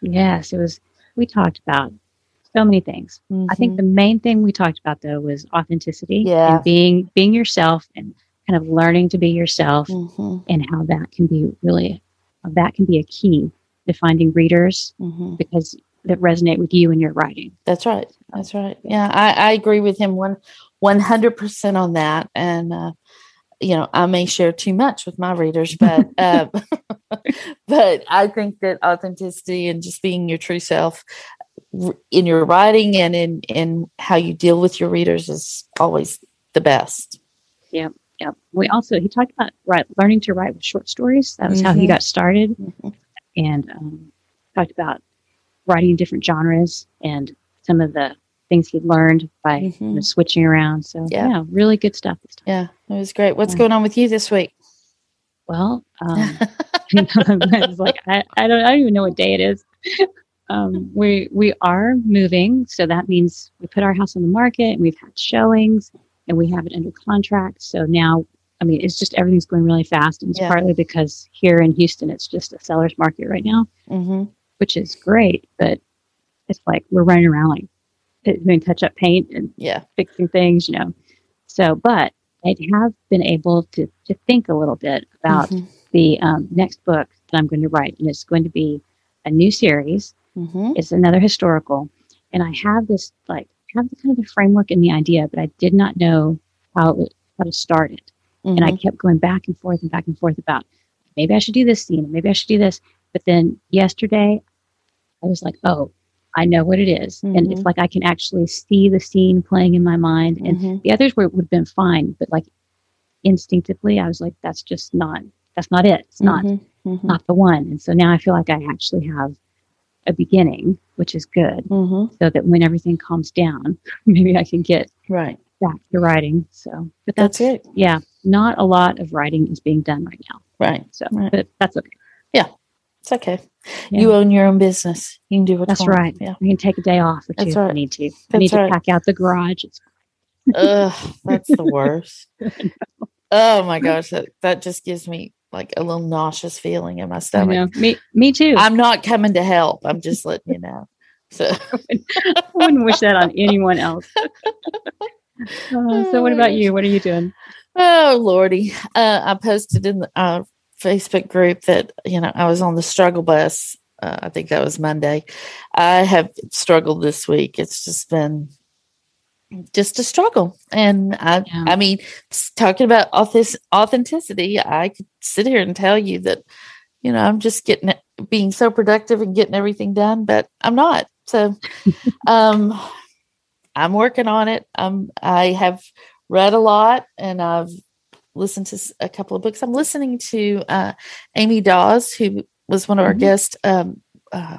Yes, it was. We talked about so many things. Mm-hmm. I think the main thing we talked about though was authenticity yeah. and being being yourself and kind of learning to be yourself mm-hmm. and how that can be really that can be a key to finding readers mm-hmm. because that resonate with you and your writing. That's right. That's right. Yeah, I, I agree with him one one hundred percent on that. And uh, you know, I may share too much with my readers, but uh, but I think that authenticity and just being your true self in your writing and in in how you deal with your readers is always the best. Yeah, yeah. We also he talked about right learning to write with short stories. That was mm-hmm. how he mm-hmm. got started, mm-hmm. and um, talked about writing different genres and some of the things he learned by mm-hmm. you know, switching around. So yeah. yeah. really good stuff this time. Yeah, it was great. What's yeah. going on with you this week? Well, um, it's like I, I don't I don't even know what day it is. Um, we we are moving, so that means we put our house on the market and we've had showings and we have it under contract. So now, I mean, it's just everything's going really fast, and it's yeah. partly because here in Houston it's just a seller's market right now, mm-hmm. which is great, but it's like we're running around like doing touch up paint and yeah, fixing things, you know. So, but I have been able to to think a little bit about mm-hmm. the um, next book that I'm going to write, and it's going to be a new series. Mm-hmm. It's another historical, and I have this like have the kind of the framework and the idea, but I did not know how how to start it, mm-hmm. and I mm-hmm. kept going back and forth and back and forth about maybe I should do this scene, maybe I should do this. But then yesterday, I was like, oh, I know what it is. Mm-hmm. And it's mm-hmm. like I can actually see the scene playing in my mind. And mm-hmm. the others were, would have been fine, but like instinctively, I was like, that's just not, that's not it. It's not, mm-hmm. mm-hmm. not the one. And so now I feel like I actually have a beginning, which is good. Mm-hmm. So that when everything calms down, maybe I can get right back to writing. So, but that's, that's it. Yeah. Not a lot of writing is being done right now. Right. So, right. but that's okay. Yeah. It's okay. Yeah. You own your own business. You can do what That's right. Yeah. You can take a day off or two that's right. if need to. That's I need right. to pack out the garage. Ugh, that's the worst. oh my gosh, that, that just gives me like a little nauseous feeling in my stomach. Me, me too. I'm not coming to help. I'm just letting you know. So I wouldn't wish that on anyone else. Uh, so, what about you? What are you doing? Oh lordy, uh, I posted in the, uh, Facebook group that you know I was on the struggle bus. Uh, I think that was Monday. I have struggled this week. It's just been just a struggle, and I yeah. I mean, talking about authenticity, I could sit here and tell you that you know I'm just getting being so productive and getting everything done, but I'm not. So, um, I'm working on it. Um, I have read a lot and I've listened to a couple of books. I'm listening to uh, Amy Daws, who was one of mm-hmm. our guests. Um, uh,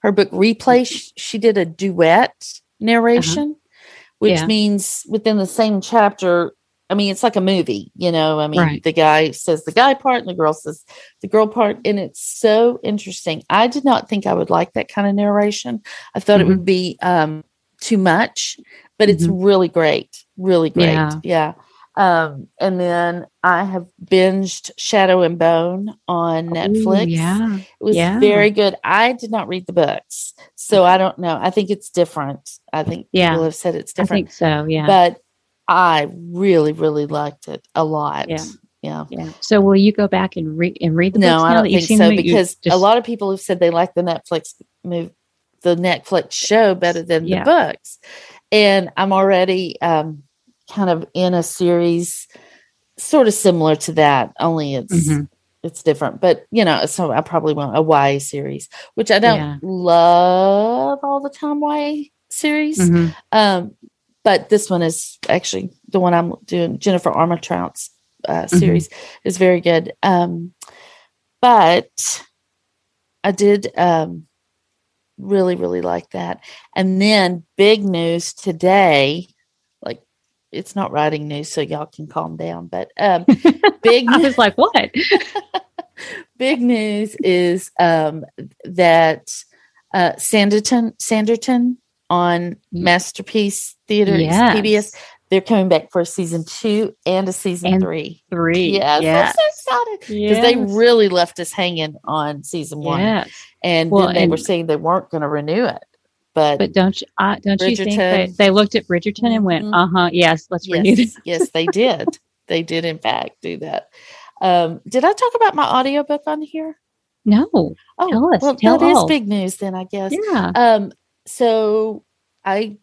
her book Replay, she, she, did a duet narration, uh-huh. which yeah. means within the same chapter. I mean, it's like a movie, you know. I mean, right. the guy says the guy part and the girl says the girl part, and it's so interesting. I did not think I would like that kind of narration. I thought mm-hmm. it would be um, too much, but mm-hmm. it's really great, really great. Yeah. yeah. Um, and then I have binged Shadow and Bone on Netflix. Ooh, yeah. It was yeah. very good. I did not read the books, so I don't know. I think it's different. I think yeah. people have said it's different. I think so, yeah. But I really, really liked it a lot. Yeah. Yeah. Yeah. So will you go back and read and read the no, books? No, I don't think so because just... a lot of people have said they like the Netflix move the Netflix show better than yeah. the books. And I'm already um kind of in a series sort of similar to that, only it's mm-hmm. it's different. But you know, so I probably want a YA series, which I don't yeah. love all the time YA series. Mm-hmm. Um, but this one is actually the one I'm doing. Jennifer Armentrout's uh, mm-hmm. series mm-hmm. is very good. Um, but I did um, really, really like that. And then big news today, it's not writing news, so y'all can calm down. But um, big I was like, what? big news is um, that uh, Sanditon Sanditon on Masterpiece Theater Yes. PBS. They're coming back for a season two and a season And three. Three. Yes, Yes. I'm so excited because they really left us hanging on season one, Yes. and Well, then they and- were saying they weren't going to renew it. But, But don't you, uh, don't you think Bridgerton. they looked at Bridgerton and went, Mhm. uh huh, yes, let's renew yes, this. yes, they did. they did, in fact, do that. Um, did I talk about my audiobook on here? No. Oh, Tell us, well, tell that is big news then, I guess. Yeah. Um, so I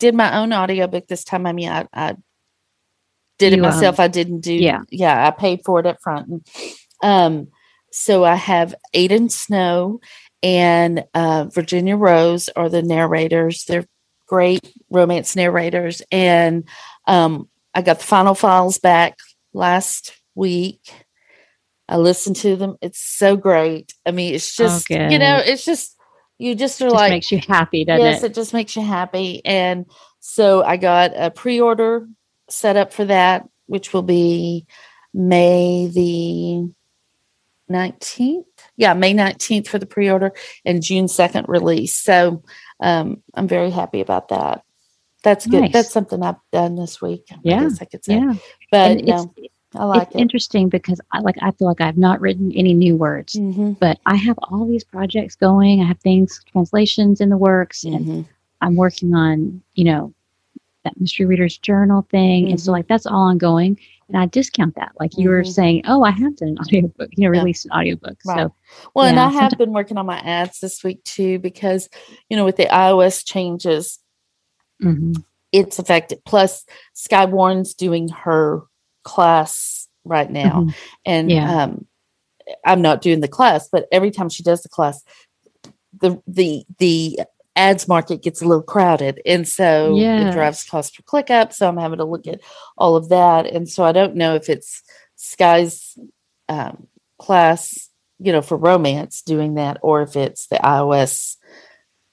did my own audiobook this time. I mean, I, I did it You, um, myself. I didn't do, yeah. yeah, I paid for it up front. Um, so I have Aiden Snow and uh, Virginia Rose are the narrators. They're great romance narrators. And um, I got the final files back last week. I listened to them. It's so great. I mean, it's just, you know, it's just, you just are Just like, makes you happy, doesn't yes, it? Yes, it just makes you happy. And so I got a pre order set up for that, which will be May the 19th. Yeah, May 19th for the pre order and June 2nd release. So um, I'm very happy about that. That's good. Nice. That's something I've done this week. I Yeah, guess I could say. Yeah. But it's, I like it's it. interesting because I like I feel like I've not written any new words, hmm but I have all these projects going. I have things translations in the works, and hmm I'm working on you know that mystery reader's journal thing, and so Mhm. like that's all ongoing. And I discount that. Like you were Mhm. saying, oh, I have done an audiobook, you know, Yeah. released an audiobook. Right. So Well, and Yeah, I have been working on my ads this week too because, you know, with the iOS changes, mhm. it's affected. Plus, Skye Warren's doing her class right now, Mhm. and Yeah. um, I'm not doing the class, but every time she does the class, the the the ads market gets a little crowded, and so it drives cost per click up. So I'm having to look at all of that, and so I don't know if it's Skye's um, class, you know, for romance doing that, or if it's the iOS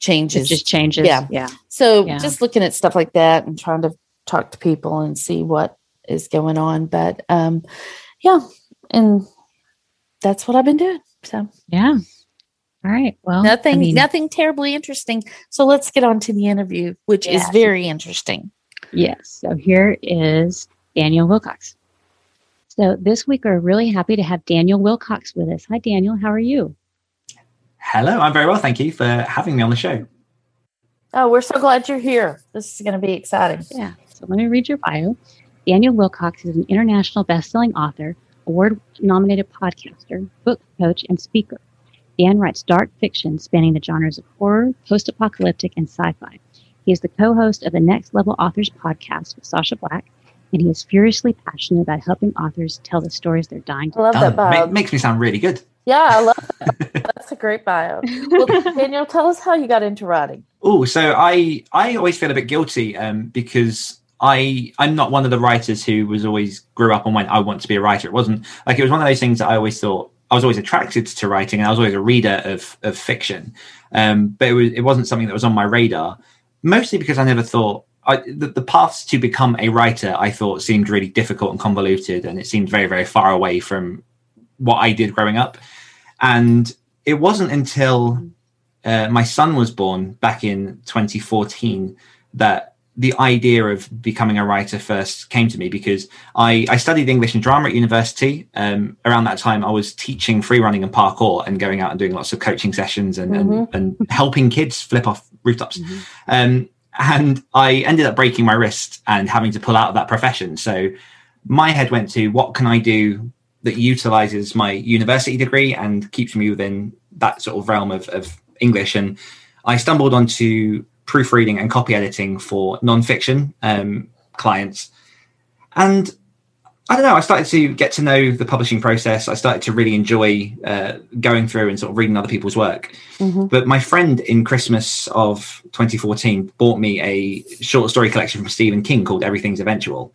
it changes just changes. Yeah. yeah. so Yeah. just looking at stuff like that and trying to talk to people and see what is going on. But um yeah, and that's what I've been doing. So Yeah. All right. Well, nothing I mean, nothing terribly interesting. So let's get on to the interview, which is very interesting. Yes. So here is Daniel Willcocks. So this week we're really happy to have Daniel Willcocks with us. Hi, Daniel. How are you? Hello, I'm very well. Thank you for having me on the show. Oh, we're so glad you're here. This is going to be exciting. Yeah. So let me read your bio. Daniel Willcocks is an international best-selling author, award-nominated podcaster, book coach, and speaker. Dan writes dark fiction spanning the genres of horror, post-apocalyptic, and sci-fi. He is the co-host of the Next Level Authors podcast with Sacha Black, and he is furiously passionate about helping authors tell the stories they're dying to I love that ma- bio. makes me sound really good. yeah, I love that. That's a great bio. Well, Daniel, tell us how you got into writing. Oh, so I I always feel a bit guilty um, because I I'm not one of the writers who was always grew up and went I want to be a writer. It wasn't like it was one of those things that I always thought I was always attracted to writing and I was always a reader of of fiction, um, but it was it wasn't something that was on my radar. Mostly because I never thought I, the, the paths to become a writer I thought seemed really difficult and convoluted, and it seemed very very far away from what I did growing up. And it wasn't until uh, my son was born back in 2014 that the idea of becoming a writer first came to me because I, I studied English and drama at university. Um, around that time, I was teaching free running and parkour and going out and doing lots of coaching sessions and, and, and helping kids flip off rooftops. Um, and I ended up breaking my wrist and having to pull out of that profession. So my head went to what can I do that utilizes my university degree and keeps me within that sort of realm of, of English. And I stumbled onto proofreading and copy editing for nonfiction um, clients. And I don't know, I started to get to know the publishing process. I started to really enjoy uh, going through and sort of reading other people's work. But my friend in Christmas of 2014 bought me a short story collection from Stephen King called Everything's Eventual.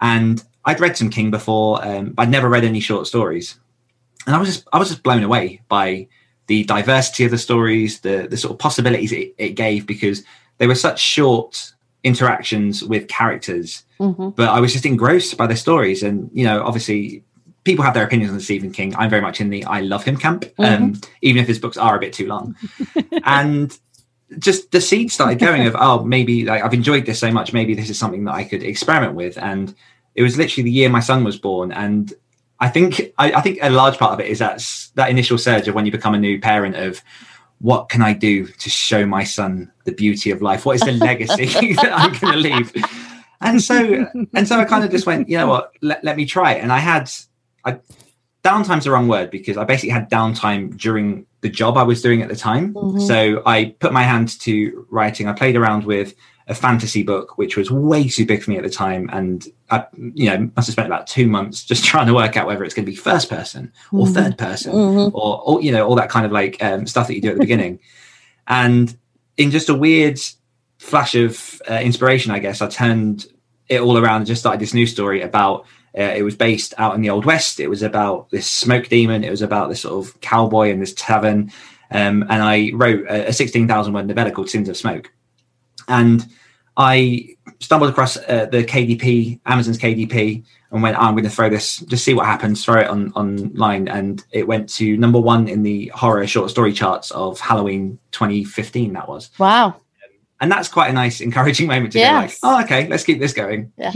And I'd read some King before, um, but I'd never read any short stories. And I was just I was just blown away by the diversity of the stories, the the sort of possibilities it, it gave because they were such short interactions with characters. Mm-hmm. But I was just engrossed by the stories, and you know, obviously, people have their opinions on Stephen King. I'm very much in the I love him camp, um, mm-hmm. um, even if his books are a bit too long. and just the seed started going of oh maybe like I've enjoyed this so much maybe this is something that I could experiment with and it was literally the year my son was born and I think I, I, think a large part of it is that that initial surge of when you become a new parent of what can I do to show my son the beauty of life? What is the legacy that I'm going to leave? And so and so I kind of just went, you know what? Let, let me try it. And I had I downtime's the wrong word because I basically had downtime during the job I was doing at the time. Mm-hmm. So I put my hand to writing. I played around with a fantasy book, which was way too big for me at the time. And I, you know, must have spent about two months just trying to work out whether it's going to be first person or mm-hmm. third person mm-hmm. or, or, you know, all that kind of like um, stuff that you do at the beginning. And in just a weird flash of uh, inspiration, I guess, I turned it all around and just started this new story about uh, it was based out in the Old West. It was about this smoke demon. It was about this sort of cowboy in this tavern. Um, and I wrote a, a 16,000 word novella called Sins of Smoke and I stumbled across uh, the KDP, Amazon's KDP, and went, oh, I'm going to throw this, just see what happens, throw it on online. And it went to number one in the horror short story charts of Halloween 2015, that was. Wow. And that's quite a nice, encouraging moment to yes. go like, oh, okay, let's keep this going. Yeah.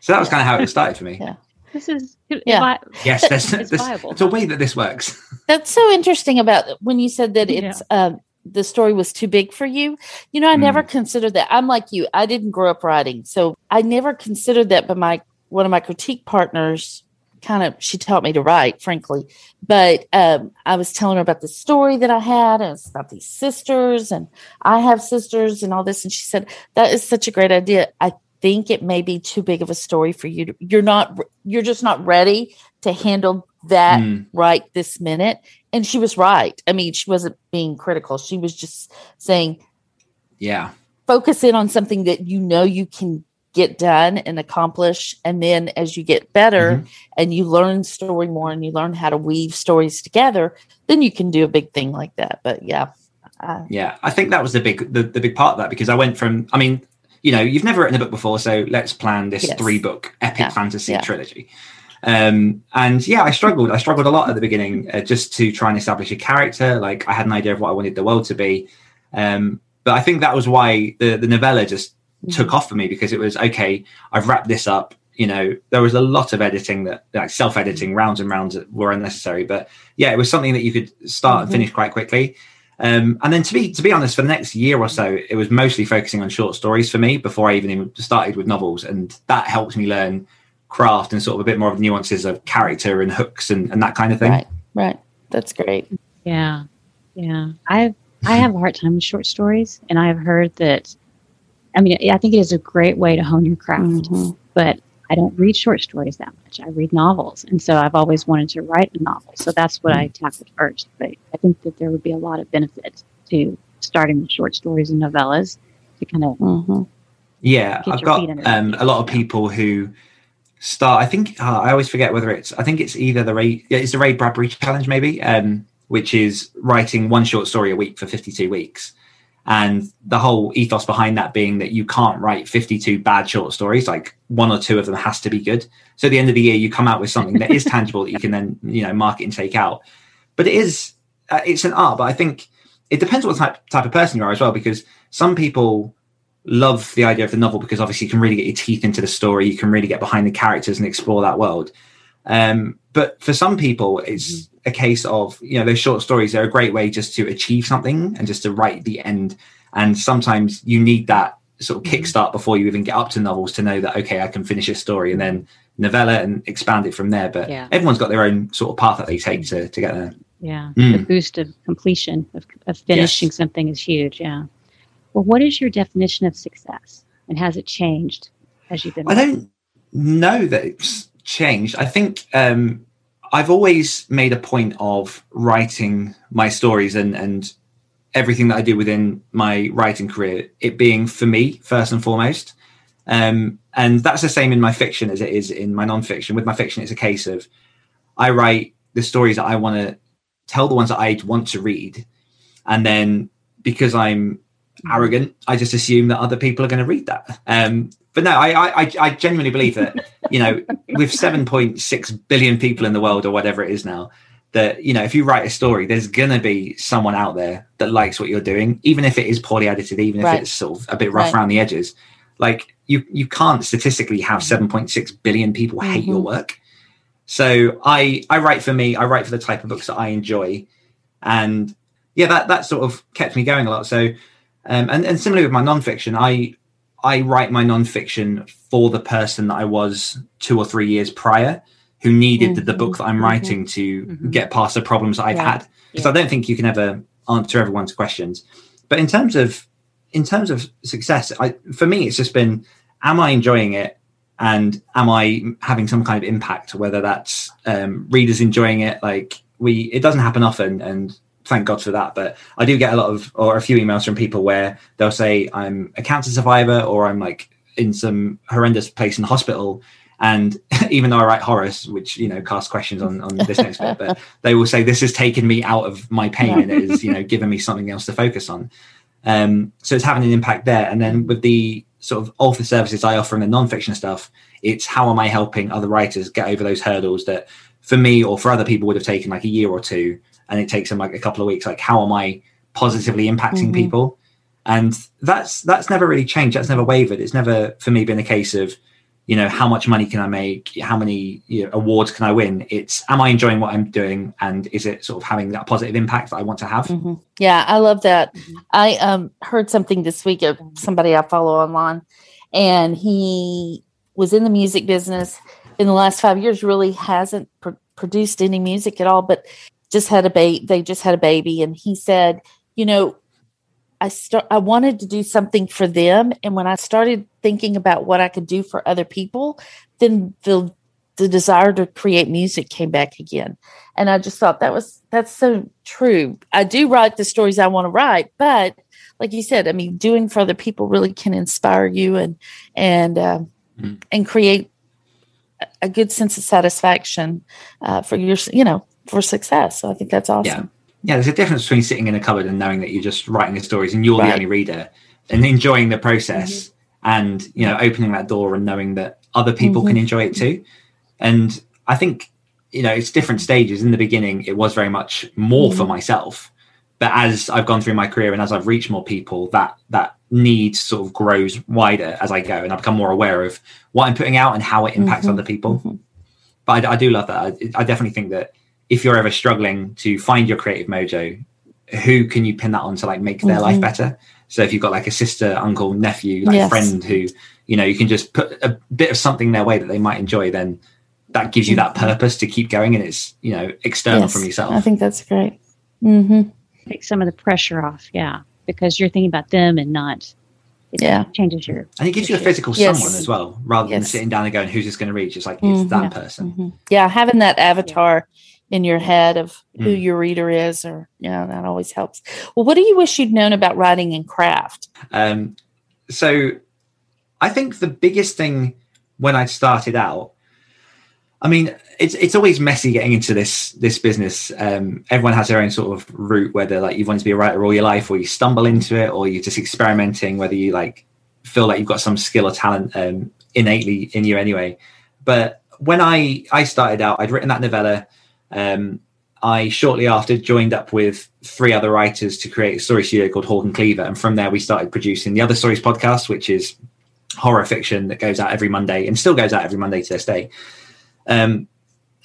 So that was kind of how it started for me. Yeah. This is yeah. yes, there's, there's, there's, a way that this works. That's so interesting about when you said that it's yeah. um, the story was too big for you. You know, I mm. never considered that. I'm like you. I didn't grow up writing. So I never considered that but my one of my critique partners kind of she taught me to write, frankly. But um, I was telling her about the story that I had and it's about these sisters and I have sisters and all this. And she said, That is such a great idea. I think it may be too big of a story for you. To, you're not you're just not ready to handle that mm. right this minute. And she was right. I mean, she wasn't being critical. She was just saying, yeah, focus in on something that you know you can get done and accomplish. And then as you get better mm-hmm. and you learn story more and you learn how to weave stories together, then you can do a big thing like that. But yeah. Uh, yeah, I think that was the big the, the big part of that because I went from I mean, you know, you've never written a book before, so let's plan this yes. three book epic yeah. fantasy yeah. trilogy. Um, and yeah, I struggled. I struggled a lot at the beginning uh, just to try and establish a character. Like I had an idea of what I wanted the world to be. Um, but I think that was why the, the novella just took mm-hmm. off for me because it was okay, I've wrapped this up. You know, there was a lot of editing that like self editing mm-hmm. rounds and rounds that were unnecessary. But yeah, it was something that you could start mm-hmm. and finish quite quickly. Um, and then to be to be honest, for the next year or so, it was mostly focusing on short stories for me before I even started with novels, and that helped me learn craft and sort of a bit more of nuances of character and hooks and, and that kind of thing. Right, right. That's great. Yeah, yeah. I I have a hard time with short stories, and I've heard that. I mean, I think it is a great way to hone your craft, mm-hmm. but I don't read short stories that much. I read novels, and so I've always wanted to write a novel. So that's what I tackled first. But I think that there would be a lot of benefit to starting with short stories and novellas to kind of. Mm-hmm. Yeah, I've got um, a lot of people who start. I think uh, I always forget whether it's. I think it's either the Ray. It's the Ray Bradbury challenge, maybe, um, which is writing one short story a week for fifty-two weeks, and the whole ethos behind that being that you can't write fifty-two bad short stories. Like one or two of them has to be good. So at the end of the year, you come out with something that is tangible that you can then you know market and take out. But it is. Uh, it's an art, but I think it depends what type type of person you are as well, because some people love the idea of the novel because obviously you can really get your teeth into the story, you can really get behind the characters and explore that world. Um, but for some people, it's mm-hmm. a case of you know those short stories. They're a great way just to achieve something and just to write the end. And sometimes you need that sort of mm-hmm. kickstart before you even get up to novels to know that okay, I can finish a story and then novella and expand it from there. But yeah. everyone's got their own sort of path that they take to to get there. Yeah, mm. the boost of completion of, of finishing yes. something is huge. Yeah. Well, what is your definition of success, and has it changed as you've been? I don't know that it's changed. I think um, I've always made a point of writing my stories and and everything that I do within my writing career, it being for me first and foremost. Um, and that's the same in my fiction as it is in my nonfiction. With my fiction, it's a case of I write the stories that I want to tell the ones that I want to read, and then because I'm arrogant, I just assume that other people are going to read that. Um, but no, I, I, I genuinely believe that you know, with 7.6 billion people in the world or whatever it is now, that you know, if you write a story, there's gonna be someone out there that likes what you're doing, even if it is poorly edited, even if right. it's sort of a bit rough right. around the edges. Like you, you can't statistically have 7.6 billion people mm-hmm. hate your work. So I, I write for me. I write for the type of books that I enjoy, and yeah, that that sort of kept me going a lot. So, um, and and similarly with my nonfiction, I I write my nonfiction for the person that I was two or three years prior, who needed mm-hmm. the, the, book that I'm mm-hmm. writing to mm-hmm. get past the problems that I've yeah. had. Because yeah. I don't think you can ever answer everyone's questions. But in terms of in terms of success, I, for me, it's just been: Am I enjoying it? And am I having some kind of impact? Whether that's um, readers enjoying it, like we, it doesn't happen often, and thank God for that. But I do get a lot of or a few emails from people where they'll say I'm a cancer survivor or I'm like in some horrendous place in the hospital. And even though I write Horace, which you know casts questions on, on this next bit, but they will say this has taken me out of my pain and it has you know given me something else to focus on. Um, so it's having an impact there. And then with the sort of author services I offer in the nonfiction stuff, it's how am I helping other writers get over those hurdles that for me or for other people would have taken like a year or two and it takes them like a couple of weeks like how am i positively impacting mm-hmm. people? And that's that's never really changed. That's never wavered. It's never for me been a case of you know how much money can i make? How many you know, awards can i win? It's am i enjoying what i'm doing? And is it sort of having that positive impact that i want to have? Mm-hmm. yeah i love that. Mm-hmm. i um heard something this week of somebody i follow online and he was in the music business in the last five years really hasn't pr- produced any music at all but just had a baby they just had a baby and he said you know i start i wanted to do something for them and when i started thinking about what i could do for other people then the the desire to create music came back again and i just thought that was that's so true i do write the stories i want to write but like you said i mean doing for other people really can inspire you and and uh, mm-hmm. and create a good sense of satisfaction uh, for your you know for success. So I think that's awesome. Yeah. Yeah, there's a difference between sitting in a cupboard and knowing that you're just writing the stories and you're right. the only reader and enjoying the process mm-hmm. and, you know, opening that door and knowing that other people mm-hmm. can enjoy it too. And I think, you know, it's different stages. In the beginning, it was very much more mm-hmm. for myself. But as I've gone through my career and as I've reached more people, that that need sort of grows wider as I go and I become more aware of what I'm putting out and how it impacts mm-hmm. other people. Mm-hmm. But I, I, do love that. I, I definitely think that if you're ever struggling to find your creative mojo, who can you pin that on to like make their mm-hmm. life better? So if you've got like a sister, uncle, nephew, like yes. friend who, you know, you can just put a bit of something their way that they might enjoy, then that gives you that mm-hmm. purpose to keep going and it's, you know, external yes, from yourself. I think that's great. Mm-hmm. Take some of the pressure off. Yeah. Because you're thinking about them and not, yeah, changes your. And it gives you a physical yes. someone as well, rather yes. than sitting down and going, who's this going to reach? It's like, it's that mm-hmm. person. Mm-hmm. Yeah. Having that avatar. Yeah in your head of who mm. your reader is or you know that always helps. Well what do you wish you'd known about writing and craft? Um, so i think the biggest thing when i started out i mean it's it's always messy getting into this this business. Um, everyone has their own sort of route whether like you want to be a writer all your life or you stumble into it or you're just experimenting whether you like feel like you've got some skill or talent um, innately in you anyway. But when i i started out i'd written that novella um, I shortly after joined up with three other writers to create a story studio called Hawk and Cleaver, and from there we started producing the Other Stories podcast, which is horror fiction that goes out every Monday and still goes out every Monday to this day. Um,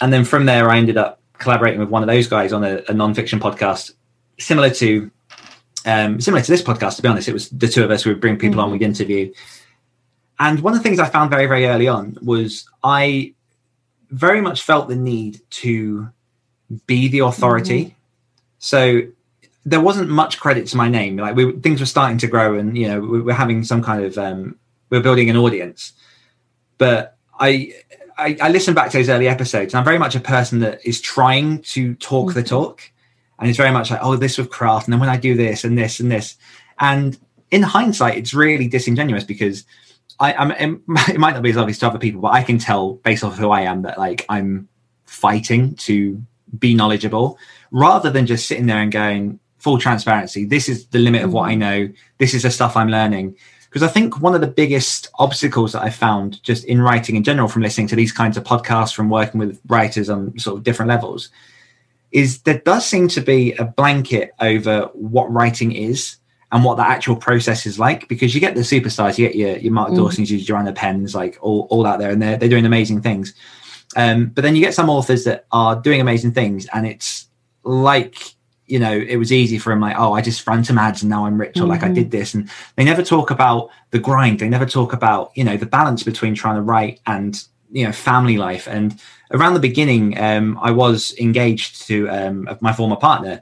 and then from there, I ended up collaborating with one of those guys on a, a non-fiction podcast, similar to um, similar to this podcast. To be honest, it was the two of us who would bring people mm-hmm. on, we'd interview. And one of the things I found very, very early on was I very much felt the need to be the authority. Mm-hmm. So there wasn't much credit to my name. Like we, things were starting to grow, and you know we were having some kind of um, we are building an audience. But I, I, I listen back to those early episodes, and I'm very much a person that is trying to talk mm-hmm. the talk, and it's very much like oh this with craft, and then when I do this and this and this, and in hindsight, it's really disingenuous because I, I'm. It might not be as obvious to other people, but I can tell based off who I am that like I'm fighting to be knowledgeable rather than just sitting there and going full transparency this is the limit of what i mm-hmm. know this is the stuff i'm learning because i think one of the biggest obstacles that i found just in writing in general from listening to these kinds of podcasts from working with writers on sort of different levels is there does seem to be a blanket over what writing is and what the actual process is like because you get the superstars you get your, your mark mm. dawson's your joanna penns like all, all out there and they're, they're doing amazing things um, but then you get some authors that are doing amazing things and it's like you know it was easy for him like oh i just ran some ads and now i'm rich or mm-hmm. like i did mm-hmm. this and they never talk about the grind they never talk about you know the balance between trying to write and you know family life and around the beginning um, i was engaged to um, my former partner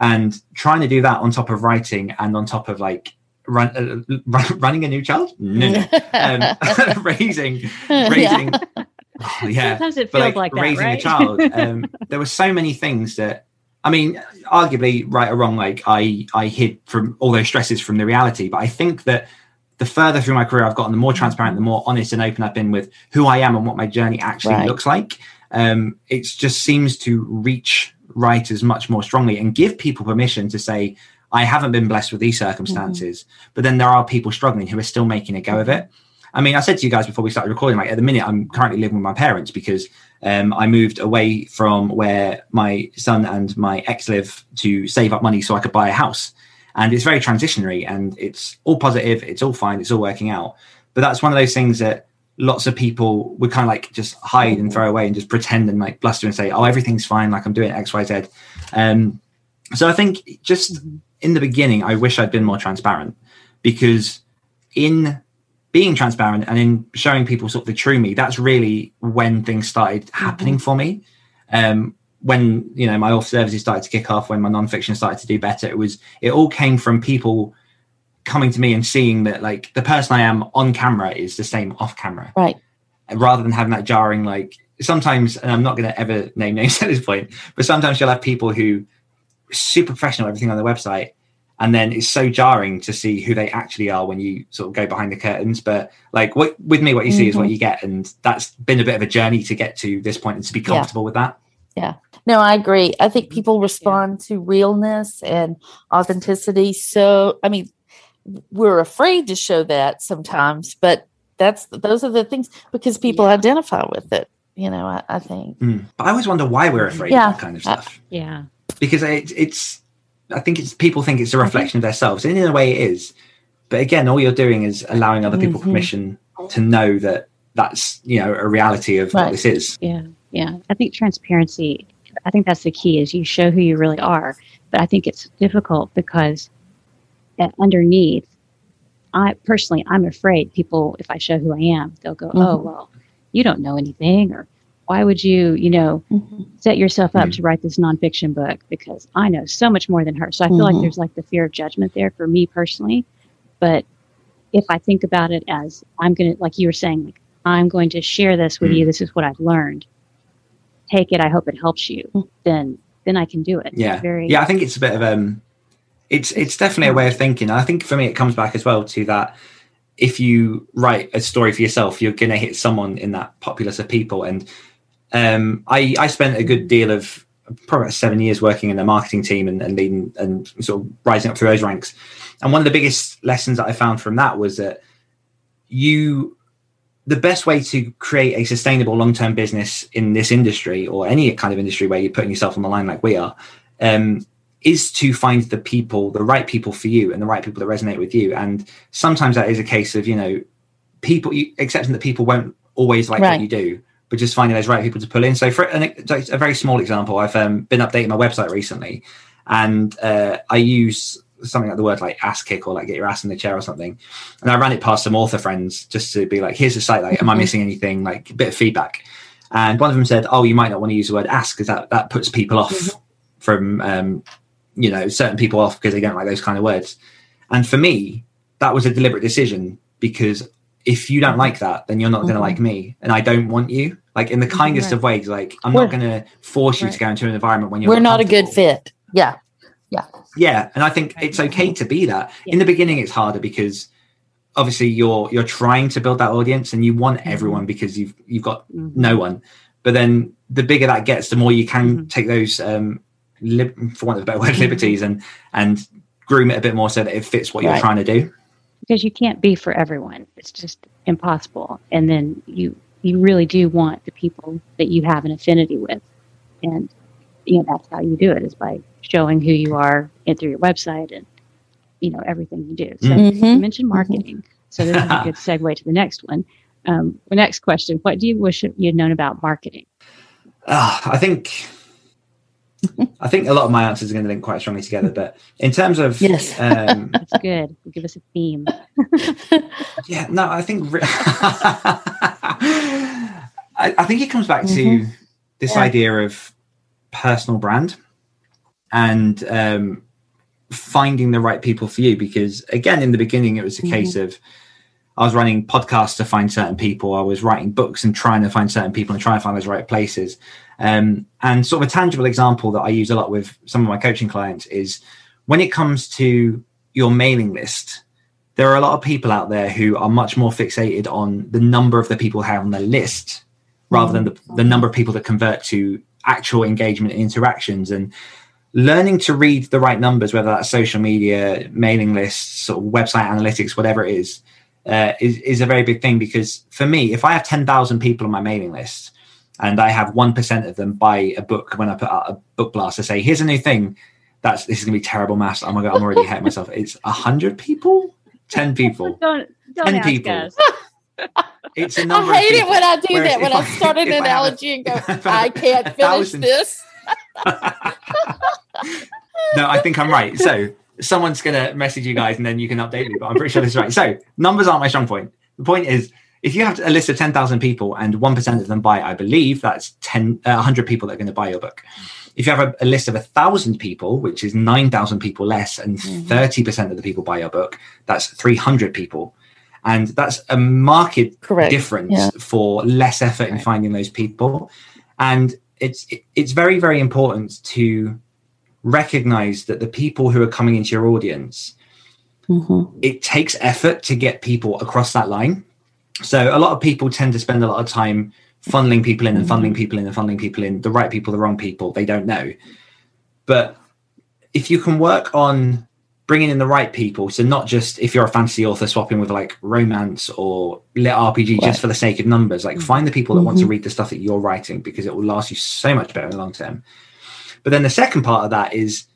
and trying to do that on top of writing and on top of like run, uh, run running a new child no, no. Um, raising raising yeah. Oh, yeah sometimes it feels like, like that, raising right? a child um, there were so many things that i mean arguably right or wrong like i i hid from all those stresses from the reality but i think that the further through my career I've gotten, the more transparent, the more honest and open I've been with who I am and what my journey actually right. looks like. Um, it just seems to reach writers much more strongly and give people permission to say, I haven't been blessed with these circumstances, mm-hmm. but then there are people struggling who are still making a go of it. I mean, I said to you guys before we started recording, like at the minute, I'm currently living with my parents because um, I moved away from where my son and my ex live to save up money so I could buy a house. And it's very transitionary and it's all positive it's all fine it's all working out. But that's one of those things that lots of people would kind of like just hide and throw away and just pretend and like bluster and say oh everything's fine like i'm doing xyz um, so i think just in the beginning i wish i'd been more transparent because in being transparent and in showing people sort of the true me that's really when things started happening mm-hmm. for me um, when you know my author services started to kick off, when my nonfiction started to do better, it was it all came from people coming to me and seeing that like the person I am on camera is the same off camera, right? Rather than having that jarring like sometimes, and I'm not going to ever name names at this point, but sometimes you'll have people who super professional everything on their website and then it's so jarring to see who they actually are when you sort of go behind the curtains but like what with me what you see mm-hmm. is what mm-hmm. you get and that's been a bit of a journey to get to this point and to be comfortable yeah. with that yeah no i agree i think people respond yeah. to realness and authenticity so i mean we're afraid to show that sometimes but that's those are the things because people yeah. identify with it you know i, I think mm. but i always wonder why we're afraid yeah. of that kind of stuff uh, yeah because it, it's i think it's people think it's a reflection of themselves and in a way it is but again all you're doing is allowing other people mm-hmm. permission to know that that's you know a reality of right. what this is yeah yeah i think transparency i think that's the key is you show who you really are but i think it's difficult because underneath i personally i'm afraid people if i show who i am they'll go oh, mm-hmm. oh well you don't know anything or why would you you know mm-hmm. set yourself up mm-hmm. to write this nonfiction book because i know so much more than her so i feel like mm-hmm. there's like the fear of judgment there for me personally but if i think about it as i'm gonna like you were saying like i'm going to share this with you mm. this is what i've learned take it. I hope it helps you. Hmm. Then then I can do it. Yeah, very yeah. I think it's a bit of um, it's it's definitely a way of thinking. I think for me, it comes back as well to that. If you write a story for yourself, you're going to hit someone in that populace of people. And um, I I spent a good deal of probably seven years working in the marketing team and, and leading and sort of rising up through those ranks. And one of the biggest lessons that I found from that was that you the best way to create a sustainable long-term business in this industry or any kind of industry where you're putting yourself on the line like we are um, is to find the people the right people for you and the right people that resonate with you and sometimes that is a case of you know people accepting that people won't always like right. what you do but just finding those right people to pull in so for an, a very small example i've um, been updating my website recently and uh, i use something like the word like ass kick or like get your ass in the chair or something. And I ran it past some author friends just to be like, here's the site, like, am I mm-hmm. missing anything? Like a bit of feedback. And one of them said, oh, you might not want to use the word ask because that, that puts people off mm-hmm. from, um, you know, certain people off because they don't like those kind of words. And for me, that was a deliberate decision because if you don't like that, then you're not mm-hmm. going to like me, and I don't want you. Like in the kindest right. of ways, like I'm we're, not going to force you right. to go into an environment when you're. We're not a good fit. Yeah, yeah yeah and i think it's okay to be that yeah. in the beginning it's harder because obviously you're you're trying to build that audience and you want mm-hmm. everyone because you've you've got mm-hmm. no one but then the bigger that gets, the more you can mm-hmm. take those, um, lib- for want of a better word, mm-hmm. liberties and and groom it a bit more so that it fits what right. you're trying to do. Because you can't be for everyone; it's just impossible. And then you you really do want the people that you have an affinity with, and you know that's how you do it is by showing who you are and through your website and you know everything you do. So mm-hmm. you mentioned mm-hmm. marketing, mm-hmm. so this is a good segue to the next one. Um, the next question: What do you wish you'd known about marketing? Uh, I think I think a lot of my answers are going to link quite strongly together. But in terms of yes, um, that's good. Give us a theme. yeah, no, I think re- I, I, think it comes back mm-hmm. to this yeah. idea of personal brand and um, finding the right people for you. Because again, in the beginning, it was a mm-hmm. case of I was running podcasts to find certain people. I was writing books and trying to find certain people and trying to find those right places. Um, and sort of a tangible example that I use a lot with some of my coaching clients is when it comes to your mailing list, there are a lot of people out there who are much more fixated on the number of the people have on the list rather than the, the number of people that convert to actual engagement and interactions. And learning to read the right numbers, whether that's social media, mailing lists, or website analytics, whatever it is, uh, is, is a very big thing because for me, if I have 10,000 people on my mailing list and I have 1% of them buy a book when I put out a book blast to say, here's a new thing, that's this is going to be terrible maths. Oh my God, I'm already hating myself. It's 100 people? 10 people. don't, don't 10 people. It's a number I hate it when I do Whereas that, when I, I start an analogy a, and go, I can't finish thousand, this. no, I think I'm right. So someone's going to message you guys and then you can update me, but I'm pretty sure this is right. So numbers aren't my strong point. The point is, if you have a list of 10,000 people and 1% of them buy, I believe that's 10, uh, 100 people that are going to buy your book. If you have a, a list of 1,000 people, which is 9,000 people less, and mm-hmm. 30% of the people buy your book, that's 300 people. And that's a market Correct. difference yeah. for less effort in finding those people. And it's it's very, very important to recognize that the people who are coming into your audience, mm-hmm. it takes effort to get people across that line. So a lot of people tend to spend a lot of time funneling people in and mm-hmm. funneling people in and funneling people in, the right people, the wrong people, they don't know. But if you can work on bringing in the right people, so not just if you're a fantasy author swapping with like romance or lit RPG right. just for the sake of numbers, like find the people that mm-hmm. want to mm-hmm. read the stuff that you're writing because it will last you so much better in the long term. But then the second part of that is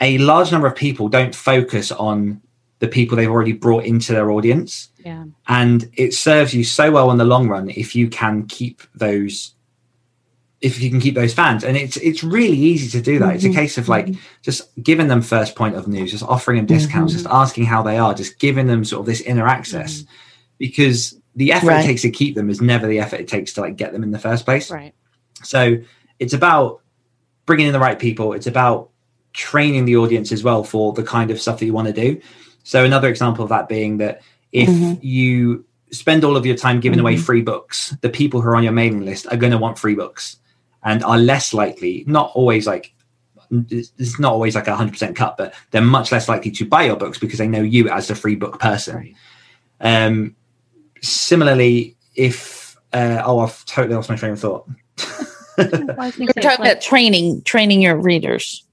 a large number of people don't focus on the people they've already brought into their audience. Yeah. And it serves you so well in the long run if you can keep those if you can keep those fans and it's it's really easy to do that mm-hmm. it's a mm-hmm. case of like mm-hmm. just giving them first point of news just offering them discounts mm-hmm. just asking how they are just giving them sort of this inner access mm-hmm. because the effort right. it takes to keep them is never the effort it takes to like get them in the first place right so it's about bringing in the right people. It's about training the audience as well for the kind of stuff that you want to do. So another example of that being that if mm-hmm. you spend all of your time giving mm-hmm. away free books, the people who are on your mailing list are going to want free books and are less likely, not always like it's not always like a hundred percent cut, but they're much less likely to buy your books because they know you as the free book person. Right. Um, similarly, if uh, oh, I've totally lost my train of thought. We're talking about training, training your readers.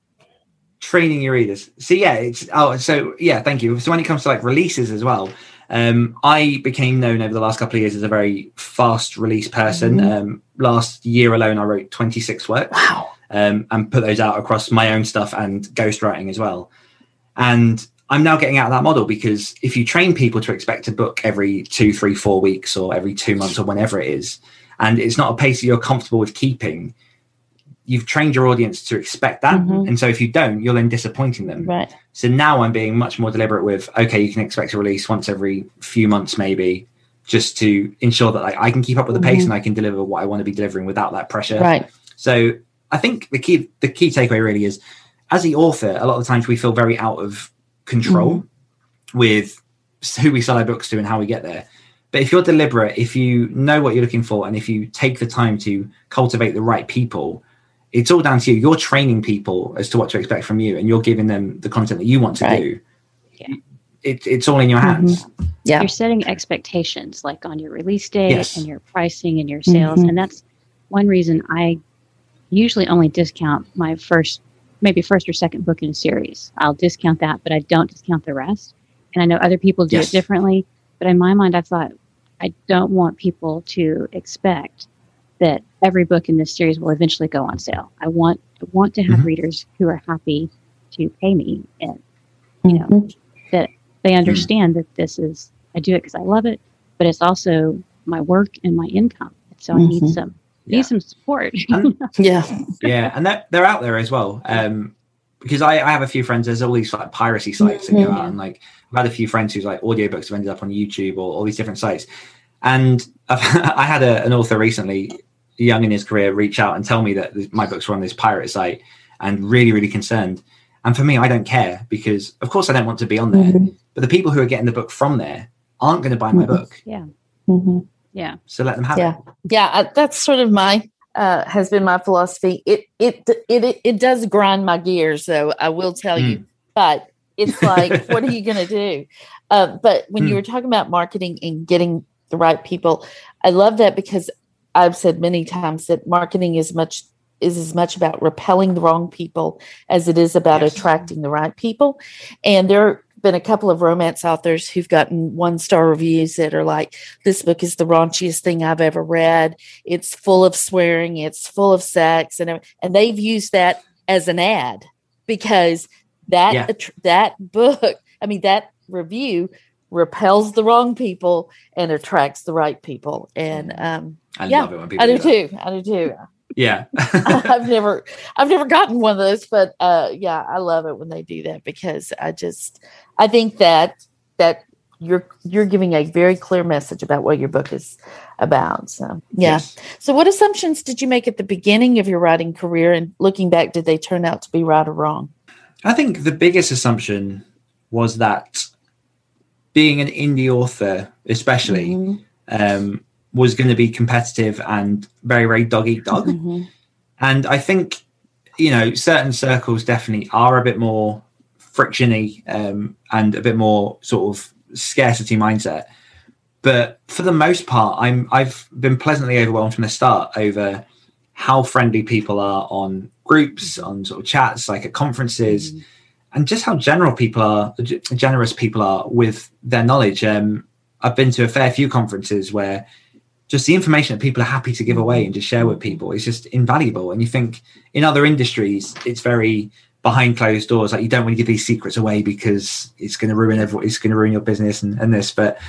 Training your readers. So yeah, it's oh, so yeah, thank you. So when it comes to like releases as well, um, I became known over the last couple of years as a very fast release person. Mm-hmm. Um, last year alone, I wrote 26 works. Wow. Um, and put those out across my own stuff and ghostwriting as well. And I'm now getting out of that model because if you train people to expect a book every two, three, four weeks or every two months or whenever it is, and it's not a pace that you're comfortable with keeping, you've trained your audience to expect that. Mm-hmm. And so if you don't, you're then disappointing them. Right. So now I'm being much more deliberate with, okay, you can expect a release once every few months, maybe, just to ensure that I, I can keep up with the pace mm-hmm. and I can deliver what I want to be delivering without that pressure. Right. So I think the key the key takeaway really is as the author, a lot of the times we feel very out of control mm-hmm. with who we sell our books to and how we get there. But if you're deliberate, if you know what you're looking for, and if you take the time to cultivate the right people, it's all down to you. You're training people as to what to expect from you, and you're giving them the content that you want to right. do. Yeah. It, it's all in your hands. Mm-hmm. Yeah, you're setting expectations like on your release date yes. and your pricing and your sales, mm-hmm. and that's one reason I usually only discount my first, maybe first or second book in a series. I'll discount that, but I don't discount the rest. And I know other people do yes. it differently, but in my mind, I thought I don't want people to expect that every book in this series will eventually go on sale. I want I want to have mm-hmm. readers who are happy to pay me and you know mm-hmm. that they understand mm-hmm. that this is I do it because I love it, but it's also my work and my income. So I need mm-hmm. some yeah. need some support. yeah, yeah, and they're, they're out there as well. Um, because I, I have a few friends. There's all these like piracy sites that go out, and like I've had a few friends whose like audiobooks have ended up on YouTube or all these different sites. And i had a, an author recently, young in his career, reach out and tell me that my books were on this pirate site, and really, really concerned. And for me, I don't care because, of course, I don't want to be on there. Mm-hmm. But the people who are getting the book from there aren't going to buy my mm-hmm. book. Yeah. Mm-hmm. Yeah. So let them have yeah. it. Yeah. Uh, that's sort of my uh, has been my philosophy. It, it it it it does grind my gears, though. I will tell mm. you, but it's like, what are you going to do? Uh, but when mm. you were talking about marketing and getting the right people, I love that because I've said many times that marketing is much is as much about repelling the wrong people as it is about yes. attracting the right people. And there been a couple of romance authors who've gotten one star reviews that are like, this book is the raunchiest thing I've ever read. It's full of swearing, it's full of sex, and and they've used that as an ad because that yeah. that book, I mean that review repels the wrong people and attracts the right people. And um, I yeah, love it when people I do, do too. I do too. Yeah. I've never I've never gotten one of those, but uh yeah, I love it when they do that because I just I think that that you're you're giving a very clear message about what your book is about. So yeah. Yes. So what assumptions did you make at the beginning of your writing career and looking back, did they turn out to be right or wrong? I think the biggest assumption was that being an indie author, especially, mm-hmm. um, was going to be competitive and very, very dog eat dog. Mm-hmm. And I think, you know, certain circles definitely are a bit more frictiony um, and a bit more sort of scarcity mindset. But for the most part, I'm I've been pleasantly overwhelmed from the start over how friendly people are on groups, on sort of chats, like at conferences, mm. and just how general people are, generous people are with their knowledge. Um, I've been to a fair few conferences where just the information that people are happy to give away and just share with people is just invaluable. And you think in other industries, it's very behind closed doors. Like you don't want to give these secrets away because it's going to ruin everyone. It's going to ruin your business and, and this, but